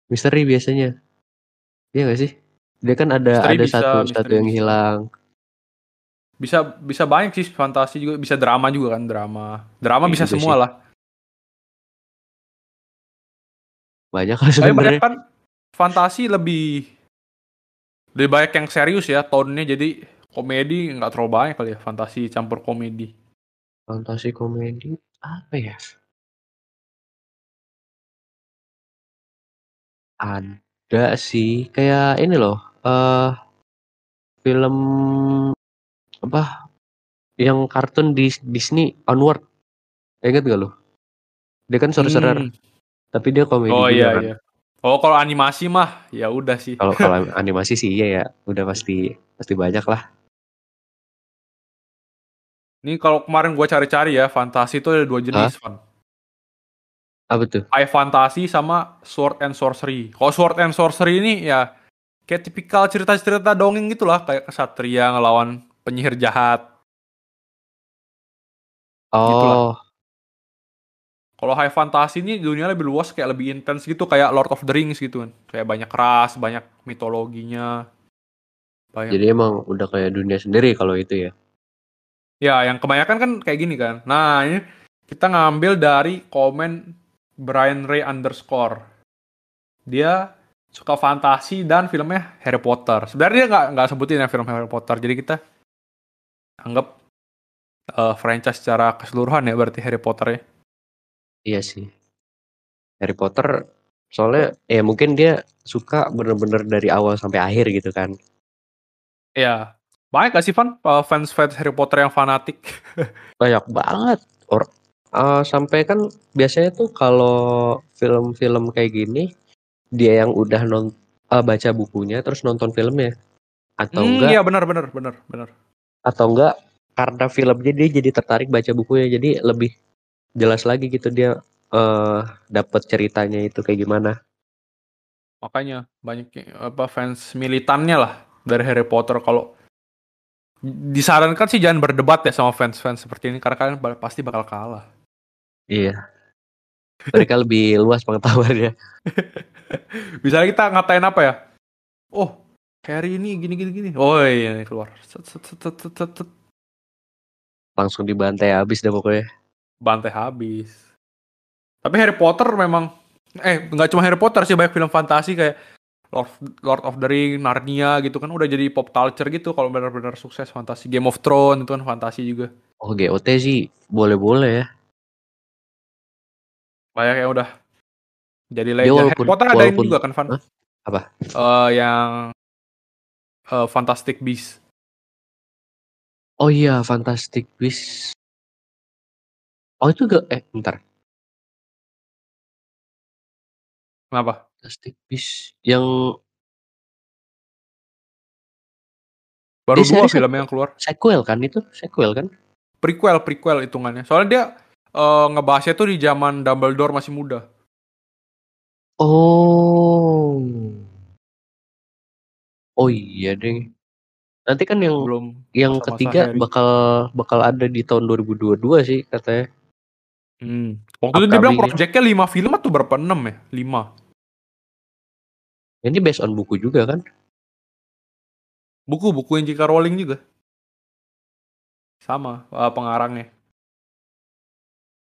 misteri biasanya iya gak sih dia kan ada misteri ada bisa, satu satu yang hilang bisa bisa banyak sih fantasi juga. Bisa drama juga kan drama. Drama bisa semua lah. Banyak kan sebenarnya. kan fantasi lebih lebih banyak yang serius ya tone-nya jadi komedi nggak terlalu banyak kali ya fantasi campur komedi. Fantasi komedi apa ya? Ada sih kayak ini loh uh, film apa yang kartun di Disney Onward inget gak lo dia kan sorcerer hmm. tapi dia komedi oh, iya, kan iya. Oh kalau animasi mah ya udah sih. Kalau kalau animasi sih iya ya, udah pasti pasti banyak lah. Ini kalau kemarin gue cari-cari ya, fantasi itu ada dua jenis, Van. Apa tuh? High fantasy sama sword and sorcery. Kalau sword and sorcery ini ya kayak tipikal cerita-cerita dongeng gitulah, kayak kesatria ngelawan penyihir jahat. Oh. Gitulah. Kalau high fantasy ini dunia lebih luas kayak lebih intens gitu kayak Lord of the Rings gitu kan. Kayak banyak ras, banyak mitologinya. Banyak. Jadi emang udah kayak dunia sendiri kalau itu ya. Ya, yang kebanyakan kan kayak gini kan. Nah, ini kita ngambil dari komen Brian Ray underscore. Dia suka fantasi dan filmnya Harry Potter. Sebenarnya dia nggak nggak sebutin ya film Harry Potter. Jadi kita anggap uh, franchise secara keseluruhan ya berarti Harry Potter ya. Iya sih. Harry Potter soalnya ya mungkin dia suka bener-bener dari awal sampai akhir gitu kan. Iya. Banyak gak sih Van fans-fans Harry Potter yang fanatik? Banyak banget. Or, uh, sampai kan biasanya tuh kalau film-film kayak gini dia yang udah non uh, baca bukunya terus nonton filmnya atau hmm, enggak? Iya benar benar benar benar. Atau enggak karena filmnya dia jadi tertarik baca bukunya jadi lebih jelas lagi gitu dia uh, dapat ceritanya itu kayak gimana. Makanya banyak apa fans militannya lah dari Harry Potter kalau disarankan sih jangan berdebat ya sama fans-fans seperti ini karena kalian pasti bakal kalah. Iya. Mereka lebih luas pengetahuannya. Misalnya kita ngatain apa ya? Oh, Harry ini gini gini gini. Oh iya keluar. Set, set, set, set, set, set. Langsung dibantai habis deh pokoknya bantai habis. Tapi Harry Potter memang eh nggak cuma Harry Potter sih banyak film fantasi kayak Lord, Lord of the Ring, Narnia gitu kan udah jadi pop culture gitu kalau benar-benar sukses fantasi. Game of Thrones itu kan fantasi juga. Oh GOT sih boleh-boleh ya. Banyak yang udah jadi legend. Walaupun, Harry Potter ada ini juga kan Van? Huh? Apa? Uh, yang uh, Fantastic Beasts. Oh iya, Fantastic Beasts Oh itu gak eh bentar. Kenapa? Plastic Beast yang baru dua film yang keluar. Sequel kan itu? Sequel kan? Prequel, prequel hitungannya. Soalnya dia uh, ngebahasnya tuh di zaman Dumbledore masih muda. Oh. Oh iya deh. Nanti kan yang belum yang ketiga bakal bakal ada di tahun 2022 sih katanya. Hmm. Waktu itu dia bilang proyeknya 5 film atau berapa? 6 ya? 5. Ini based on buku juga kan? Buku, buku yang J.K. Rowling juga. Sama uh, pengarangnya.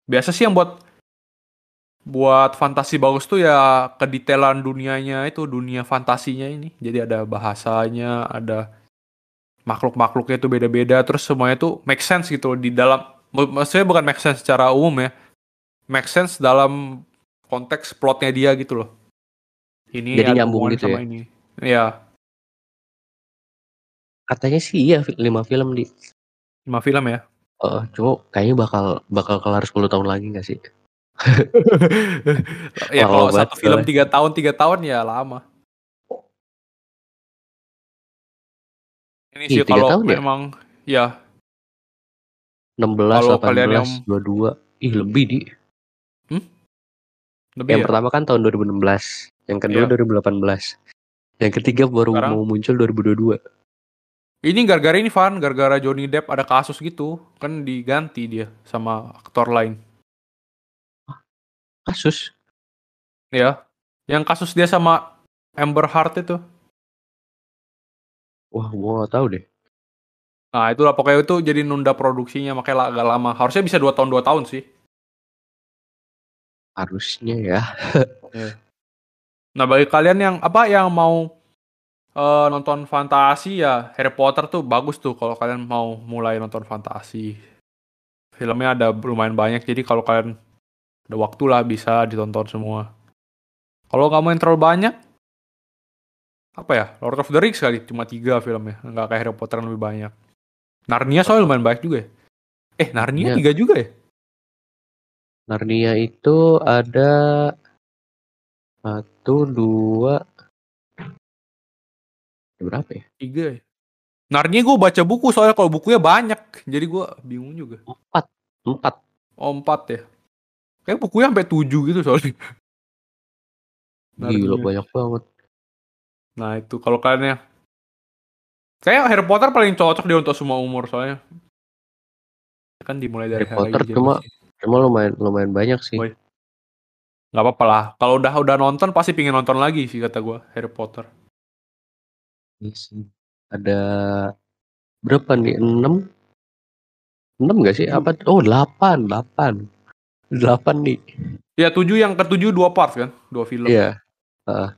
Biasa sih yang buat buat fantasi bagus tuh ya kedetailan dunianya itu dunia fantasinya ini. Jadi ada bahasanya, ada makhluk-makhluknya itu beda-beda terus semuanya tuh make sense gitu di dalam maksudnya bukan make sense secara umum ya. Make sense dalam konteks plotnya dia gitu loh. Ini jadi nyambung gitu sama ya? ini. Ya katanya sih iya lima film di. Lima film ya? Uh, cuma kayaknya bakal bakal kelar 10 tahun lagi gak sih ya kalau satu film tiga tahun tiga tahun ya lama ini sih kalau ya? memang ya 16, Kalau 18, kalian yang... 22. Ih, lebih di. Hmm? Lebih yang ya? pertama kan tahun 2016, yang kedua iya. 2018. Yang ketiga baru Sekarang... mau muncul 2022. Ini gara-gara ini Van, gara-gara Johnny Depp ada kasus gitu, kan diganti dia sama aktor lain. Kasus? Ya, yang kasus dia sama Amber Heard itu. Wah, gua gak tahu deh. Nah itulah pokoknya itu jadi nunda produksinya makanya agak lama. Harusnya bisa dua tahun dua tahun sih. Harusnya ya. yeah. Nah bagi kalian yang apa yang mau uh, nonton fantasi ya Harry Potter tuh bagus tuh kalau kalian mau mulai nonton fantasi. Filmnya ada lumayan banyak jadi kalau kalian ada waktu lah bisa ditonton semua. Kalau nggak mau yang terlalu banyak, apa ya Lord of the Rings kali cuma tiga filmnya nggak kayak Harry Potter yang lebih banyak. Narnia soalnya lumayan banyak juga ya. Eh Narnia ya. tiga juga ya? Narnia itu ada satu, dua, berapa ya? Tiga ya? Narnia gue baca buku soalnya kalau bukunya banyak, jadi gue bingung juga. Empat, empat. Oh empat ya? Kayak bukunya sampai tujuh gitu soalnya. Gila banyak banget. Nah itu. Kalau kalian ya Kayak Harry Potter paling cocok dia untuk semua umur soalnya. Kan dimulai dari Harry Potter cuma cuma lumayan lumayan banyak sih. Boy nggak apa-apa lah. Kalau udah udah nonton pasti pingin nonton lagi sih kata gue Harry Potter. Iya ada berapa nih? Enam? Enam gak sih? Apa? Oh delapan. Delapan delapan nih ya tujuh yang ketujuh dua part kan dua film iya uh.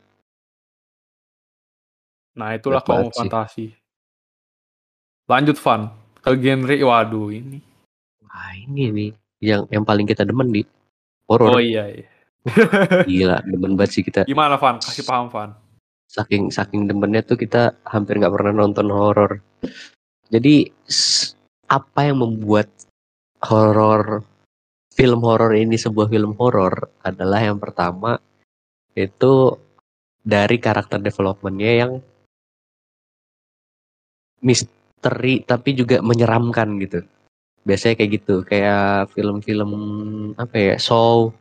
nah itulah kamu fantasi lanjut fun ke genre waduh ini wah ini nih yang yang paling kita demen di horror oh iya, iya. Gila, demen banget sih kita. Gimana Van? Kasih paham Van. Saking saking demennya tuh kita hampir nggak pernah nonton horor. Jadi apa yang membuat horor film horor ini sebuah film horor adalah yang pertama itu dari karakter developmentnya yang misteri tapi juga menyeramkan gitu. Biasanya kayak gitu, kayak film-film apa ya, Saw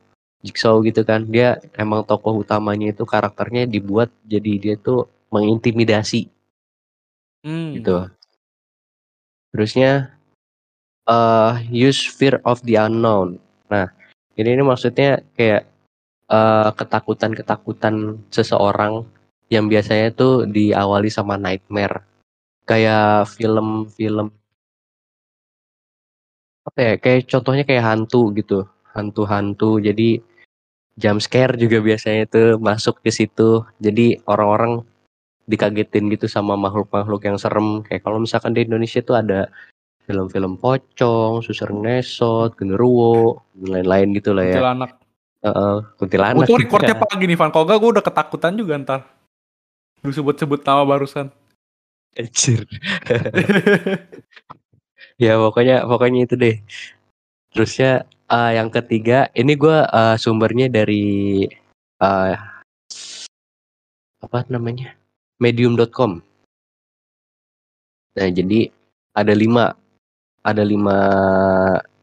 Jigsaw gitu kan dia emang tokoh utamanya itu karakternya dibuat jadi dia tuh mengintimidasi hmm. gitu terusnya uh, use fear of the unknown nah ini ini maksudnya kayak uh, ketakutan-ketakutan seseorang yang biasanya tuh diawali sama nightmare kayak film-film apa ya kayak contohnya kayak hantu gitu hantu-hantu jadi jump scare juga biasanya itu masuk ke situ. Jadi orang-orang dikagetin gitu sama makhluk-makhluk yang serem. Kayak kalau misalkan di Indonesia itu ada film-film pocong, susur nesot, genderuwo, dan lain-lain gitu lah ya. Kuntilanak. Uh, uh, kuntilanak. Untuk recordnya pagi nih Van. Kalau gak gue udah ketakutan juga ntar. Lu sebut-sebut nama barusan. Anjir. ya pokoknya pokoknya itu deh. Terusnya uh, yang ketiga ini gue uh, sumbernya dari uh, apa namanya medium.com nah jadi ada lima ada lima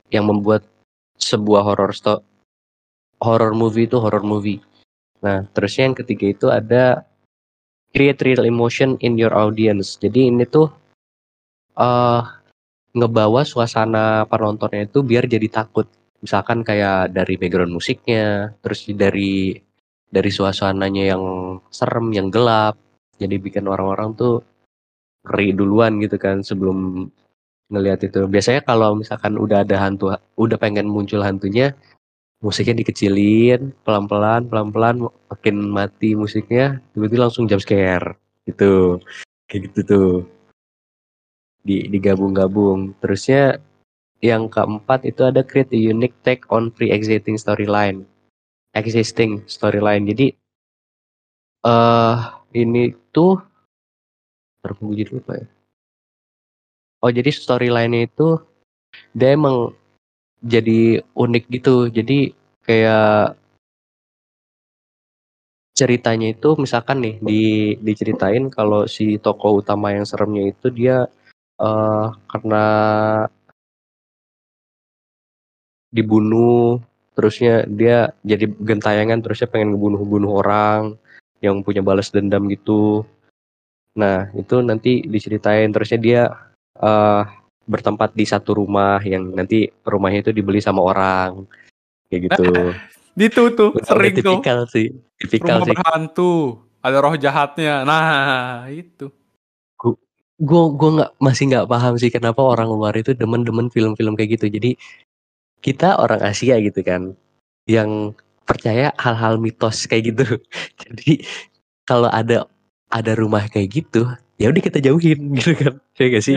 yang membuat sebuah horror sto horror movie itu horror movie. Nah terusnya yang ketiga itu ada create real emotion in your audience. Jadi ini tuh uh, ngebawa suasana penontonnya itu biar jadi takut. Misalkan kayak dari background musiknya terus dari dari suasananya yang serem yang gelap jadi bikin orang-orang tuh ngeri duluan gitu kan sebelum ngelihat itu biasanya kalau misalkan udah ada hantu udah pengen muncul hantunya musiknya dikecilin pelan-pelan pelan-pelan makin mati musiknya tiba-tiba langsung jump scare gitu kayak gitu tuh di digabung-gabung terusnya yang keempat itu ada create a unique take on pre-existing storyline. Existing storyline. Jadi uh, ini tuh terbunyi lupa ya. Oh jadi storyline itu dia emang jadi unik gitu. Jadi kayak ceritanya itu misalkan nih di diceritain kalau si tokoh utama yang seremnya itu dia uh, karena dibunuh terusnya dia jadi gentayangan terusnya pengen ngebunuh-bunuh orang yang punya balas dendam gitu nah itu nanti diceritain terusnya dia uh, bertempat di satu rumah yang nanti rumahnya itu dibeli sama orang. Kayak gitu. Itu tuh sering tipikal tuh sih. Tipikal rumah sih. berhantu ada roh jahatnya. Nah itu. Gue gue nggak masih nggak paham sih kenapa orang luar itu demen-demen film-film kayak gitu. Jadi kita orang Asia gitu kan yang percaya hal-hal mitos kayak gitu. Jadi kalau ada ada rumah kayak gitu ya udah kita jauhin gitu kan. Ya gak sih?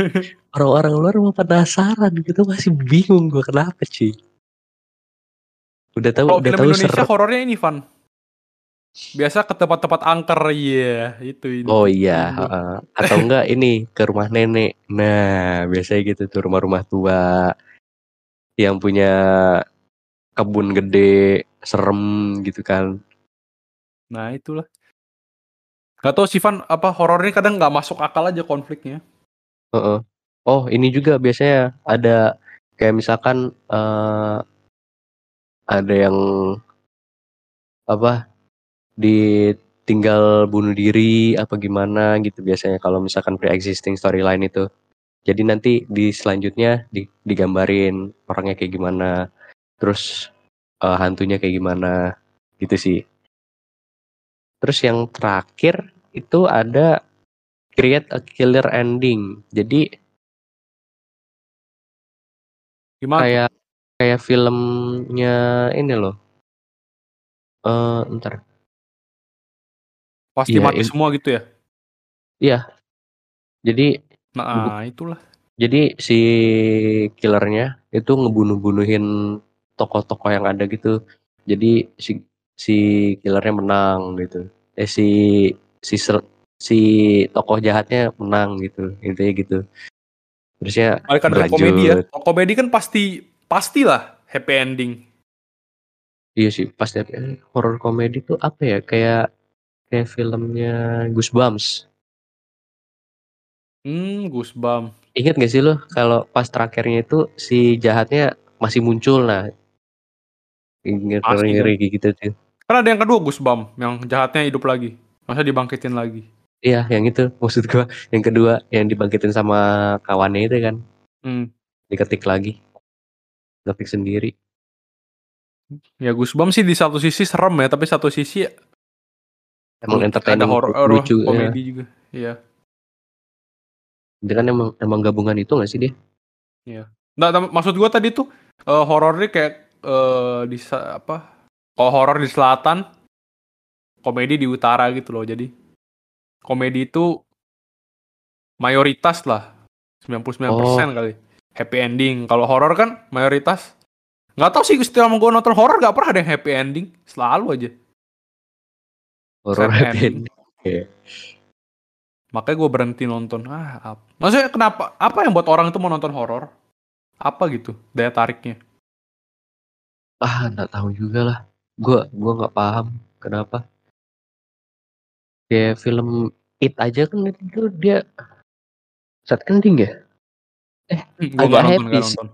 Orang-orang luar mau penasaran gitu masih bingung gue kenapa sih udah tahu udah tahu Indonesia horornya ini Van. Biasa ke tempat-tempat angker ya yeah, itu ini. oh iya uh, atau enggak ini ke rumah nenek. Nah biasanya gitu tuh rumah-rumah tua yang punya kebun gede serem gitu kan. Nah itulah Gak tau Sivan apa horornya kadang nggak masuk akal aja konfliknya. Uh -uh. Oh ini juga biasanya ada kayak misalkan uh, ada yang apa ditinggal bunuh diri apa gimana gitu biasanya kalau misalkan pre-existing storyline itu. Jadi nanti di selanjutnya di, digambarin orangnya kayak gimana, terus uh, hantunya kayak gimana gitu sih. Terus yang terakhir itu ada create a killer ending. Jadi gimana? Kayak kayak filmnya ini loh. Eh, uh, ntar. Pasti ya, mati semua gitu ya? Iya. Jadi Nah, itulah. Jadi si killernya itu ngebunuh-bunuhin tokoh-tokoh yang ada gitu. Jadi si si killernya menang gitu. Eh si si si tokoh jahatnya menang gitu intinya gitu. Terusnya kan komedi ya. Komedi kan pasti pastilah happy ending. Iya sih pasti happy ending. Horror komedi tuh apa ya? Kayak kayak filmnya Goosebumps. Hmm Goosebumps. Ingat gak sih lo kalau pas terakhirnya itu si jahatnya masih muncul nah. Ngeri-ngeri gitu tuh Kan ada yang kedua Gus Bam, yang jahatnya hidup lagi. Masa dibangkitin lagi. Iya, yang itu maksud gua. Yang kedua yang dibangkitin sama kawannya itu kan. Hmm. Diketik lagi. Ketik sendiri. Ya Gus Bam sih di satu sisi serem ya, tapi satu sisi emang entertaining ada horror, lucu komedi ya. juga. Iya. Dia kan emang emang gabungan itu gak sih dia? Iya. Nah, maksud gua tadi tuh uh, horornya kayak uh, di apa kalau horor di selatan, komedi di utara gitu loh. Jadi komedi itu mayoritas lah, 99% oh. kali. Happy ending. Kalau horor kan mayoritas nggak tahu sih setelah gue nonton horor gak pernah ada yang happy ending, selalu aja. Horor happy ending. ending. Yeah. Makanya gue berhenti nonton. Ah, apa? Maksudnya kenapa? Apa yang buat orang itu mau nonton horor? Apa gitu daya tariknya? Ah, nggak tahu juga lah. Gua gua nggak paham kenapa. Kayak film It aja kan itu dia sad ending ya? Eh, gua agak nonton, happy. Gak nonton.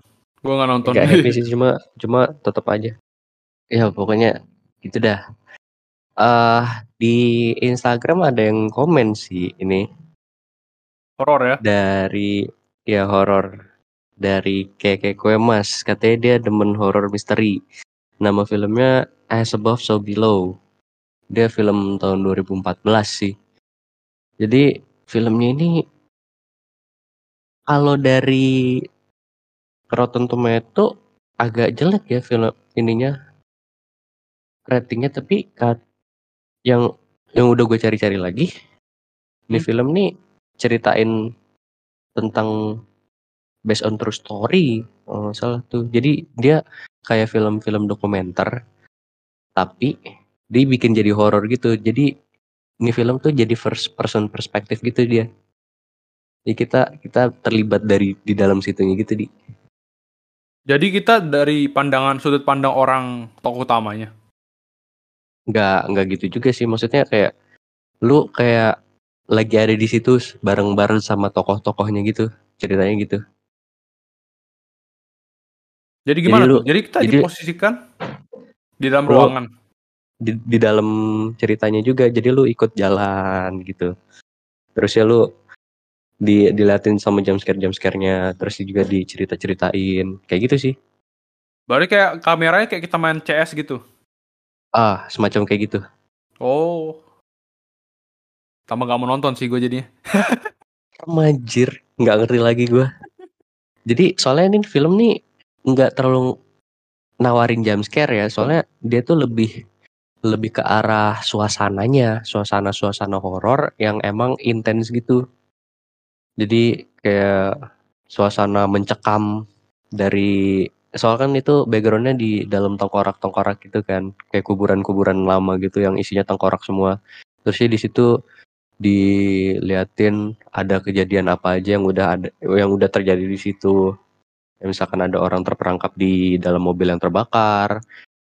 Gua nggak nonton. Agak happy sih cuma cuma tetap aja. Ya pokoknya gitu dah. Uh, di Instagram ada yang komen sih ini. Horor ya? Dari ya horor dari Keke Kue Mas. Katanya dia demen horor misteri. Nama filmnya As Above So Below. Dia film tahun 2014 sih. Jadi filmnya ini kalau dari Rotten Tomato agak jelek ya film ininya ratingnya tapi yang yang udah gue cari-cari lagi ini hmm. film nih ceritain tentang based on true story oh, salah tuh jadi dia kayak film-film dokumenter tapi dibikin jadi horor gitu. Jadi ini film tuh jadi first person perspektif gitu dia. Jadi kita kita terlibat dari di dalam situnya gitu di. Jadi kita dari pandangan sudut pandang orang tokoh utamanya? Nggak nggak gitu juga sih. Maksudnya kayak lu kayak lagi ada di situ bareng-bareng sama tokoh-tokohnya gitu ceritanya gitu. Jadi gimana jadi tuh? Lu, jadi kita jadi, diposisikan di dalam ruangan. Di, di dalam ceritanya juga. Jadi lu ikut jalan gitu. Terus ya lu di dilatin sama jam scare jam scare-nya terus juga dicerita-ceritain kayak gitu sih. Berarti kayak kameranya kayak kita main CS gitu. Ah, semacam kayak gitu. Oh. Tambah gak mau nonton sih gue jadinya. Majir, nggak ngerti lagi gue. Jadi soalnya ini film nih nggak terlalu nawarin jump scare ya, soalnya dia tuh lebih lebih ke arah suasananya, suasana-suasana horor yang emang intens gitu. Jadi kayak suasana mencekam dari soalnya kan itu backgroundnya di dalam tengkorak-tengkorak gitu kan, kayak kuburan-kuburan lama gitu yang isinya tengkorak semua. Terusnya di situ diliatin ada kejadian apa aja yang udah ada yang udah terjadi di situ. Ya, misalkan ada orang terperangkap di dalam mobil yang terbakar,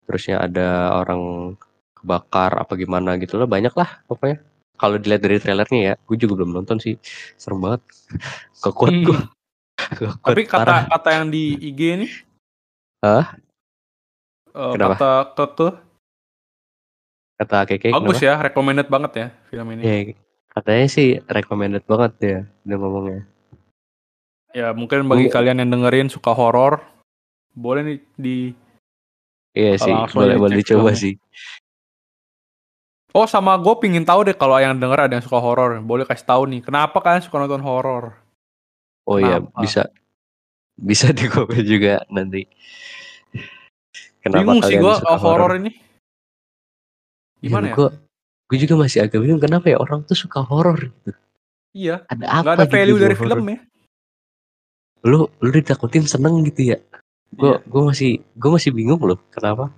terusnya ada orang kebakar apa gimana gitu loh banyak lah pokoknya. Kalau dilihat dari trailernya ya, gue juga belum nonton sih, serem banget. Kekuat hmm. gue. Tapi kata kata yang di IG nih, Hah? Uh, kata kata kata keke bagus kenapa? ya, recommended banget ya film ini. Ya, Katanya sih recommended banget ya dia ngomongnya. Ya mungkin bagi uh. kalian yang dengerin suka horor, boleh nih di Iya sih, boleh boleh dicoba sih. Oh sama gue pingin tahu deh kalau yang denger ada yang suka horor, boleh kasih tahu nih. Kenapa kalian suka nonton horor? Oh iya bisa bisa di komen juga nanti. Kenapa Bingung sih gue horor ini. Gimana ya? ya? gue juga masih agak bingung kenapa ya orang tuh suka horor gitu. Iya. Ada apa? Gak ada gitu value dari film ya. Lu lu ditakutin seneng gitu ya. Gue iya. gue masih gue masih bingung loh kenapa.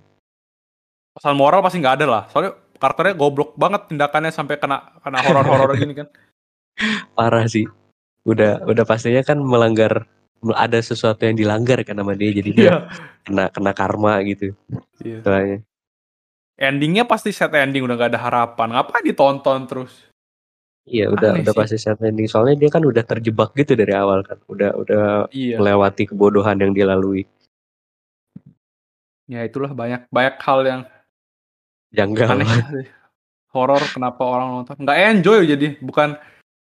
Pesan moral pasti nggak ada lah. Soalnya karakternya goblok banget tindakannya sampai kena kena horor-horor gini kan. Parah sih. Udah udah pastinya kan melanggar ada sesuatu yang dilanggar kan sama dia jadi dia yeah. kena kena karma gitu. Iya. Soalnya endingnya pasti set ending udah gak ada harapan ngapain ditonton terus iya udah udah pasti set ending. Soalnya dia kan udah terjebak gitu dari awal kan. Udah udah iya. melewati kebodohan yang dilalui. Ya itulah banyak banyak hal yang janggal. aneh horor kenapa orang nonton? Nggak enjoy jadi bukan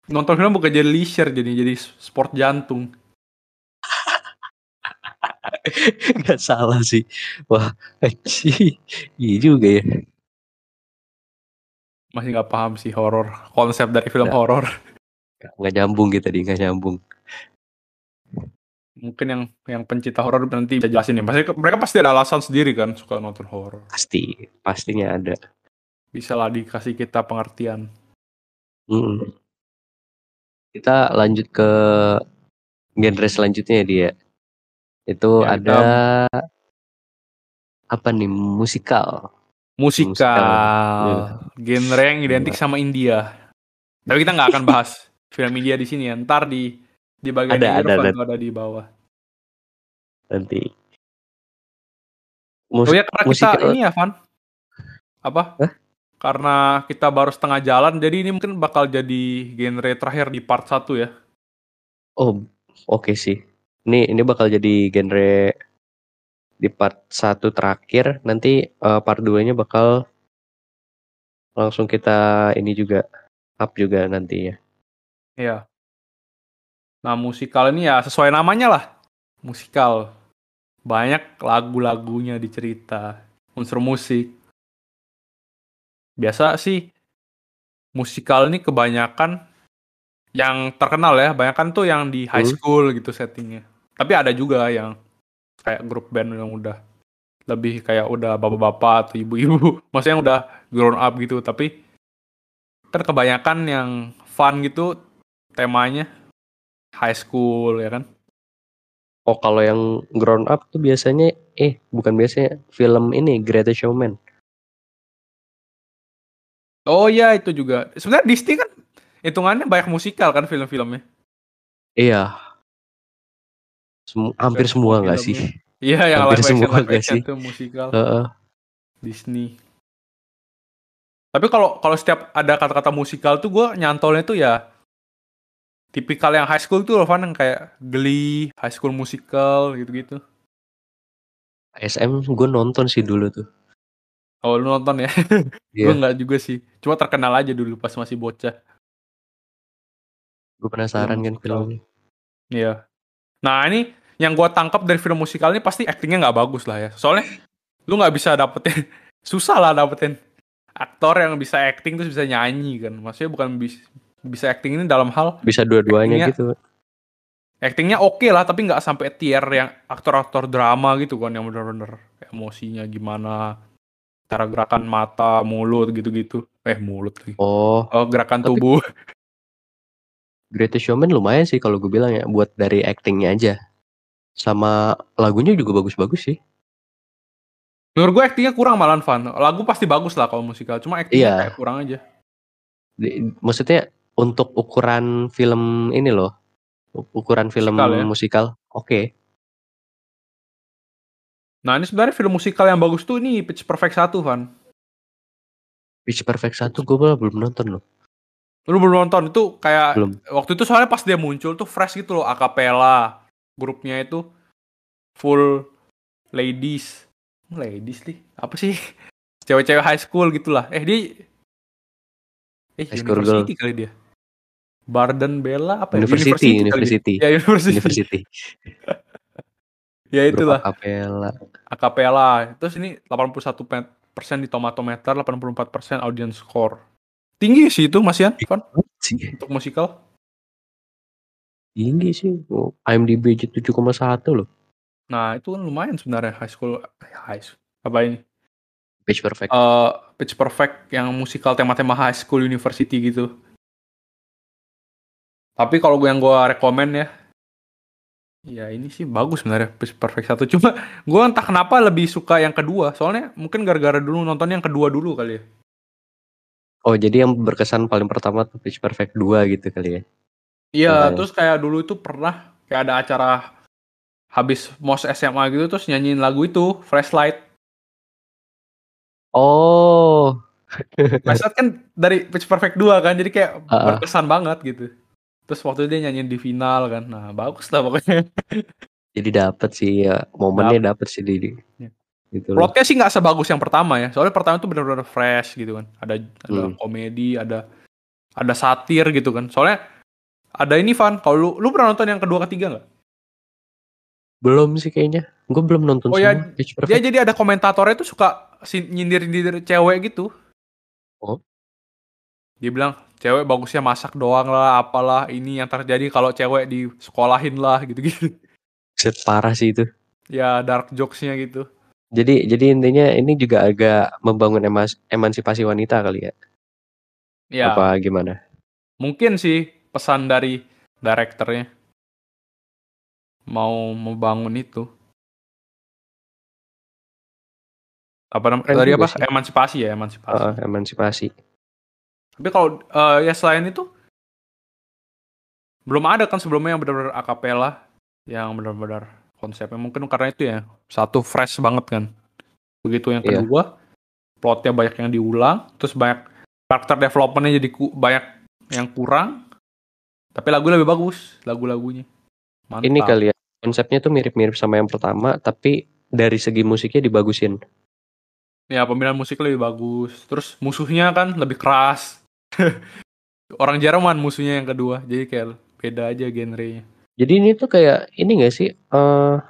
nonton film bukan jadi leisure jadi jadi sport jantung. Gak salah sih. Wah, sih iya juga ya. Masih nggak paham sih horor konsep dari film horor. Nggak nyambung gitu tadi, nggak nyambung. Mungkin yang yang pencipta horor nanti bisa jelasin ya. Pasti mereka pasti ada alasan sendiri kan suka nonton horor. Pasti, pastinya ada. Bisa lah dikasih kita pengertian. Hmm. Kita lanjut ke genre selanjutnya ya dia. Itu ya, ada apa nih musikal. Musikal, musikal. Ya. genre yang identik sama India. Tapi kita nggak akan bahas film India di sini ya. Ntar di di bagian ada, ada, ada. ada di bawah. Nanti. Mus oh ya karena musikal. kita ini ya Van. Apa? Hah? Karena kita baru setengah jalan, jadi ini mungkin bakal jadi genre terakhir di part 1 ya. Oh, oke okay sih. Ini ini bakal jadi genre di part satu terakhir nanti uh, part 2-nya bakal langsung kita ini juga up juga nanti ya. Iya. Nah, musikal ini ya sesuai namanya lah. Musikal. Banyak lagu-lagunya di cerita, unsur musik. Biasa sih musikal ini kebanyakan yang terkenal ya, banyak kan tuh yang di high hmm. school hmm. gitu settingnya. Tapi ada juga yang kayak grup band yang udah lebih kayak udah bapak-bapak atau ibu-ibu, maksudnya yang udah grown up gitu. Tapi kan kebanyakan yang fun gitu temanya high school ya kan. Oh kalau yang grown up tuh biasanya eh bukan biasanya film ini Greatest Showman. Oh iya itu juga. Sebenarnya Disney kan hitungannya banyak musikal kan film-filmnya. Iya. Sem hampir semua nggak sih? Iya yang hampir semua nggak sih? Itu musikal. Uh -uh. Disney. Tapi kalau kalau setiap ada kata-kata musikal tuh gue nyantolnya tuh ya tipikal yang high school tuh loh Van yang kayak Glee, High School Musical gitu-gitu. SM gue nonton sih dulu tuh. Oh lu nonton ya? Yeah. gue nggak juga sih. Cuma terkenal aja dulu pas masih bocah. Gue penasaran kan filmnya. Iya. Nah ini yang gue tangkap dari film musikal ini pasti aktingnya nggak bagus lah ya. Soalnya lu nggak bisa dapetin, susah lah dapetin aktor yang bisa acting terus bisa nyanyi kan. Maksudnya bukan bis, bisa acting ini dalam hal bisa dua-duanya gitu. actingnya oke okay lah tapi nggak sampai tier yang aktor-aktor drama gitu kan yang bener-bener emosinya gimana cara gerakan mata mulut gitu-gitu. Eh mulut lagi. Oh, oh gerakan tapi, tubuh. Greatest Showman lumayan sih kalau gue bilang ya buat dari actingnya aja sama lagunya juga bagus-bagus sih menurut gue actingnya kurang malah fun lagu pasti bagus lah kalau musikal cuma actingnya yeah. kayak kurang aja maksudnya untuk ukuran film ini loh, ukuran film musikal, ya? musikal oke. Okay. Nah ini sebenarnya film musikal yang bagus tuh ini Pitch Perfect 1 Van. Pitch Perfect 1 gue belum nonton loh. Lu belum nonton itu kayak belum. waktu itu soalnya pas dia muncul tuh fresh gitu loh akapela grupnya itu full ladies ladies nih apa sih cewek-cewek high school gitulah eh dia eh high school university girl. kali dia Barden Bella apa ya? University, University. University. Ya, University. University. ya itulah. Akapela. Akapela. Terus ini 81 persen di Tomatometer, 84 persen audience score. Tinggi sih itu Mas Yan, Van? Untuk musikal. Tinggi sih. Oh, IMDb 7,1 loh. Nah, itu kan lumayan sebenarnya high school high school. Apa ini? Pitch Perfect. Uh, Pitch Perfect yang musikal tema-tema high school university gitu. Tapi kalau gue yang gue rekomend ya, ya ini sih bagus sebenarnya Perfect satu. Cuma gue entah kenapa lebih suka yang kedua. Soalnya mungkin gara-gara dulu nonton yang kedua dulu kali ya. Oh jadi yang berkesan paling pertama tuh Pitch Perfect 2 gitu kali ya? Iya, nah, terus kayak dulu itu pernah kayak ada acara habis mos SMA gitu terus nyanyiin lagu itu Flashlight. Oh. Flashlight kan dari Pitch Perfect 2 kan jadi kayak uh -uh. berkesan banget gitu. Terus waktu itu dia nyanyiin di final kan. Nah, bagus lah pokoknya. Jadi dapet sih ya, momennya dapet sih di. Ya. Gitu Plotnya sih nggak sebagus yang pertama ya. Soalnya pertama itu benar-benar fresh gitu kan. Ada ada hmm. komedi, ada ada satir gitu kan. Soalnya ada ini Van, kalau lu lu pernah nonton yang kedua ketiga nggak? Belum sih kayaknya. Gue belum nonton Oh ya, dia jadi ada komentatornya tuh suka nyindir-nyindir cewek gitu. Oh. Dia bilang, cewek bagusnya masak doang lah apalah ini yang terjadi kalau cewek di sekolahin lah gitu-gitu. Set parah sih itu. Ya dark jokesnya gitu. Jadi jadi intinya ini juga agak membangun emas, emansipasi wanita kali ya? Ya. Apa gimana? Mungkin sih pesan dari direkturnya mau membangun itu apa namanya tadi apa sih. emansipasi ya emansipasi uh, emansipasi tapi kalau uh, ya selain itu belum ada kan sebelumnya yang benar-benar akapela yang benar-benar konsepnya mungkin karena itu ya satu fresh banget kan. Begitu yang iya. kedua yeah. plotnya banyak yang diulang, terus banyak karakter developmentnya jadi ku, banyak yang kurang. Tapi lagu lebih bagus lagu-lagunya. Mantap. Ini kali ya konsepnya tuh mirip-mirip sama yang pertama, tapi dari segi musiknya dibagusin. Ya pemilihan musik lebih bagus. Terus musuhnya kan lebih keras. Orang Jerman musuhnya yang kedua, jadi kayak beda aja genrenya. Jadi ini tuh kayak ini gak sih uh,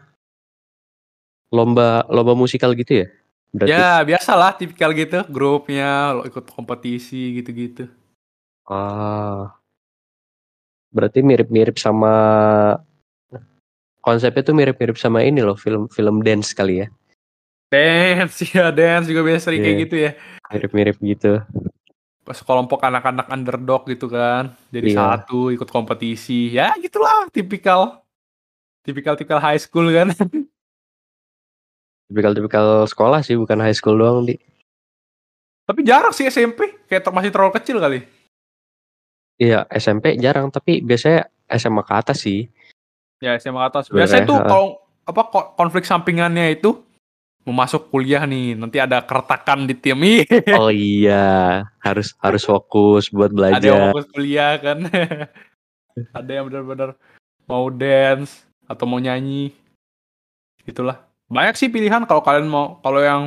lomba lomba musikal gitu ya? Berarti... Ya biasalah tipikal gitu grupnya lo ikut kompetisi gitu-gitu. Ah, berarti mirip-mirip sama konsepnya tuh mirip-mirip sama ini loh film-film dance kali ya? Dance ya dance juga biasa sering yeah. kayak iya. gitu ya. Mirip-mirip gitu kelompok anak-anak underdog gitu kan jadi iya. satu ikut kompetisi ya gitulah tipikal tipikal tipikal high school kan tipikal tipikal sekolah sih bukan high school doang di tapi jarang sih SMP kayak masih terlalu kecil kali iya SMP jarang tapi biasanya SMA ke atas sih. Ya SMA ke atas. Biasanya tuh kalau apa konflik sampingannya itu mau masuk kuliah nih nanti ada keretakan di tim oh iya harus harus fokus buat belajar ada yang fokus kuliah kan. Ada yang benar-benar mau dance atau mau nyanyi. Itulah. Banyak sih pilihan kalau kalian mau kalau yang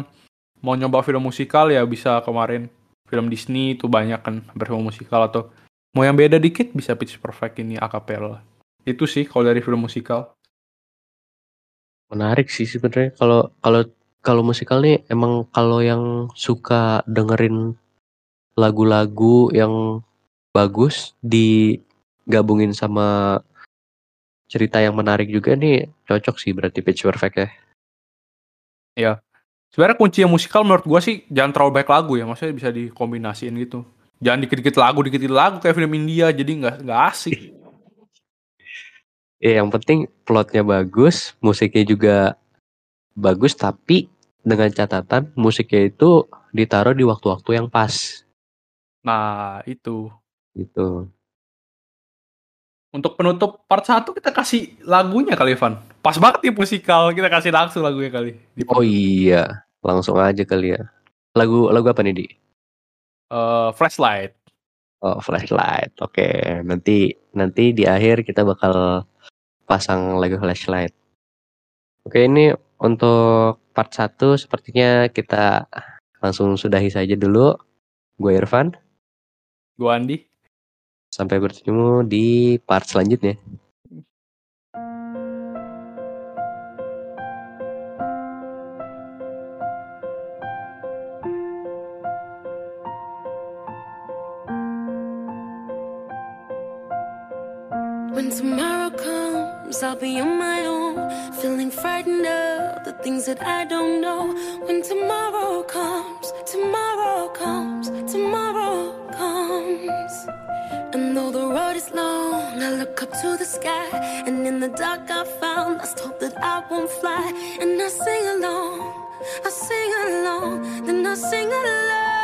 mau nyoba film musikal ya bisa kemarin. Film Disney itu banyak kan film musikal atau mau yang beda dikit bisa Pitch Perfect ini akapela itu sih kalau dari film musikal menarik sih sebenarnya kalau kalau kalau musikal nih emang kalau yang suka dengerin lagu-lagu yang bagus digabungin sama cerita yang menarik juga nih cocok sih berarti Pitch Perfect ya. Iya. Sebenarnya kunci yang musikal menurut gua sih jangan terlalu baik lagu ya, maksudnya bisa dikombinasiin gitu. Jangan dikit-dikit lagu, dikit-dikit lagu kayak film India jadi nggak nggak asik. Ya, yang penting plotnya bagus, musiknya juga bagus, tapi dengan catatan musiknya itu ditaruh di waktu-waktu yang pas. Nah, itu. Gitu. Untuk penutup part 1 kita kasih lagunya kali, Van. Pas banget nih musikal, kita kasih langsung lagunya kali. Oh iya, langsung aja kali ya. Lagu lagu apa nih, Di? Uh, flashlight. Oh, flashlight. Oke, okay. nanti nanti di akhir kita bakal pasang lagu flashlight. Oke, okay, ini untuk part 1 sepertinya kita langsung sudahi saja dulu. Gue Irfan. Gue Andi. Sampai bertemu di part selanjutnya. Things that I don't know. When tomorrow comes, tomorrow comes, tomorrow comes. And though the road is long, I look up to the sky. And in the dark, I found lost hope that I won't fly. And I sing along, I sing along, then I sing along.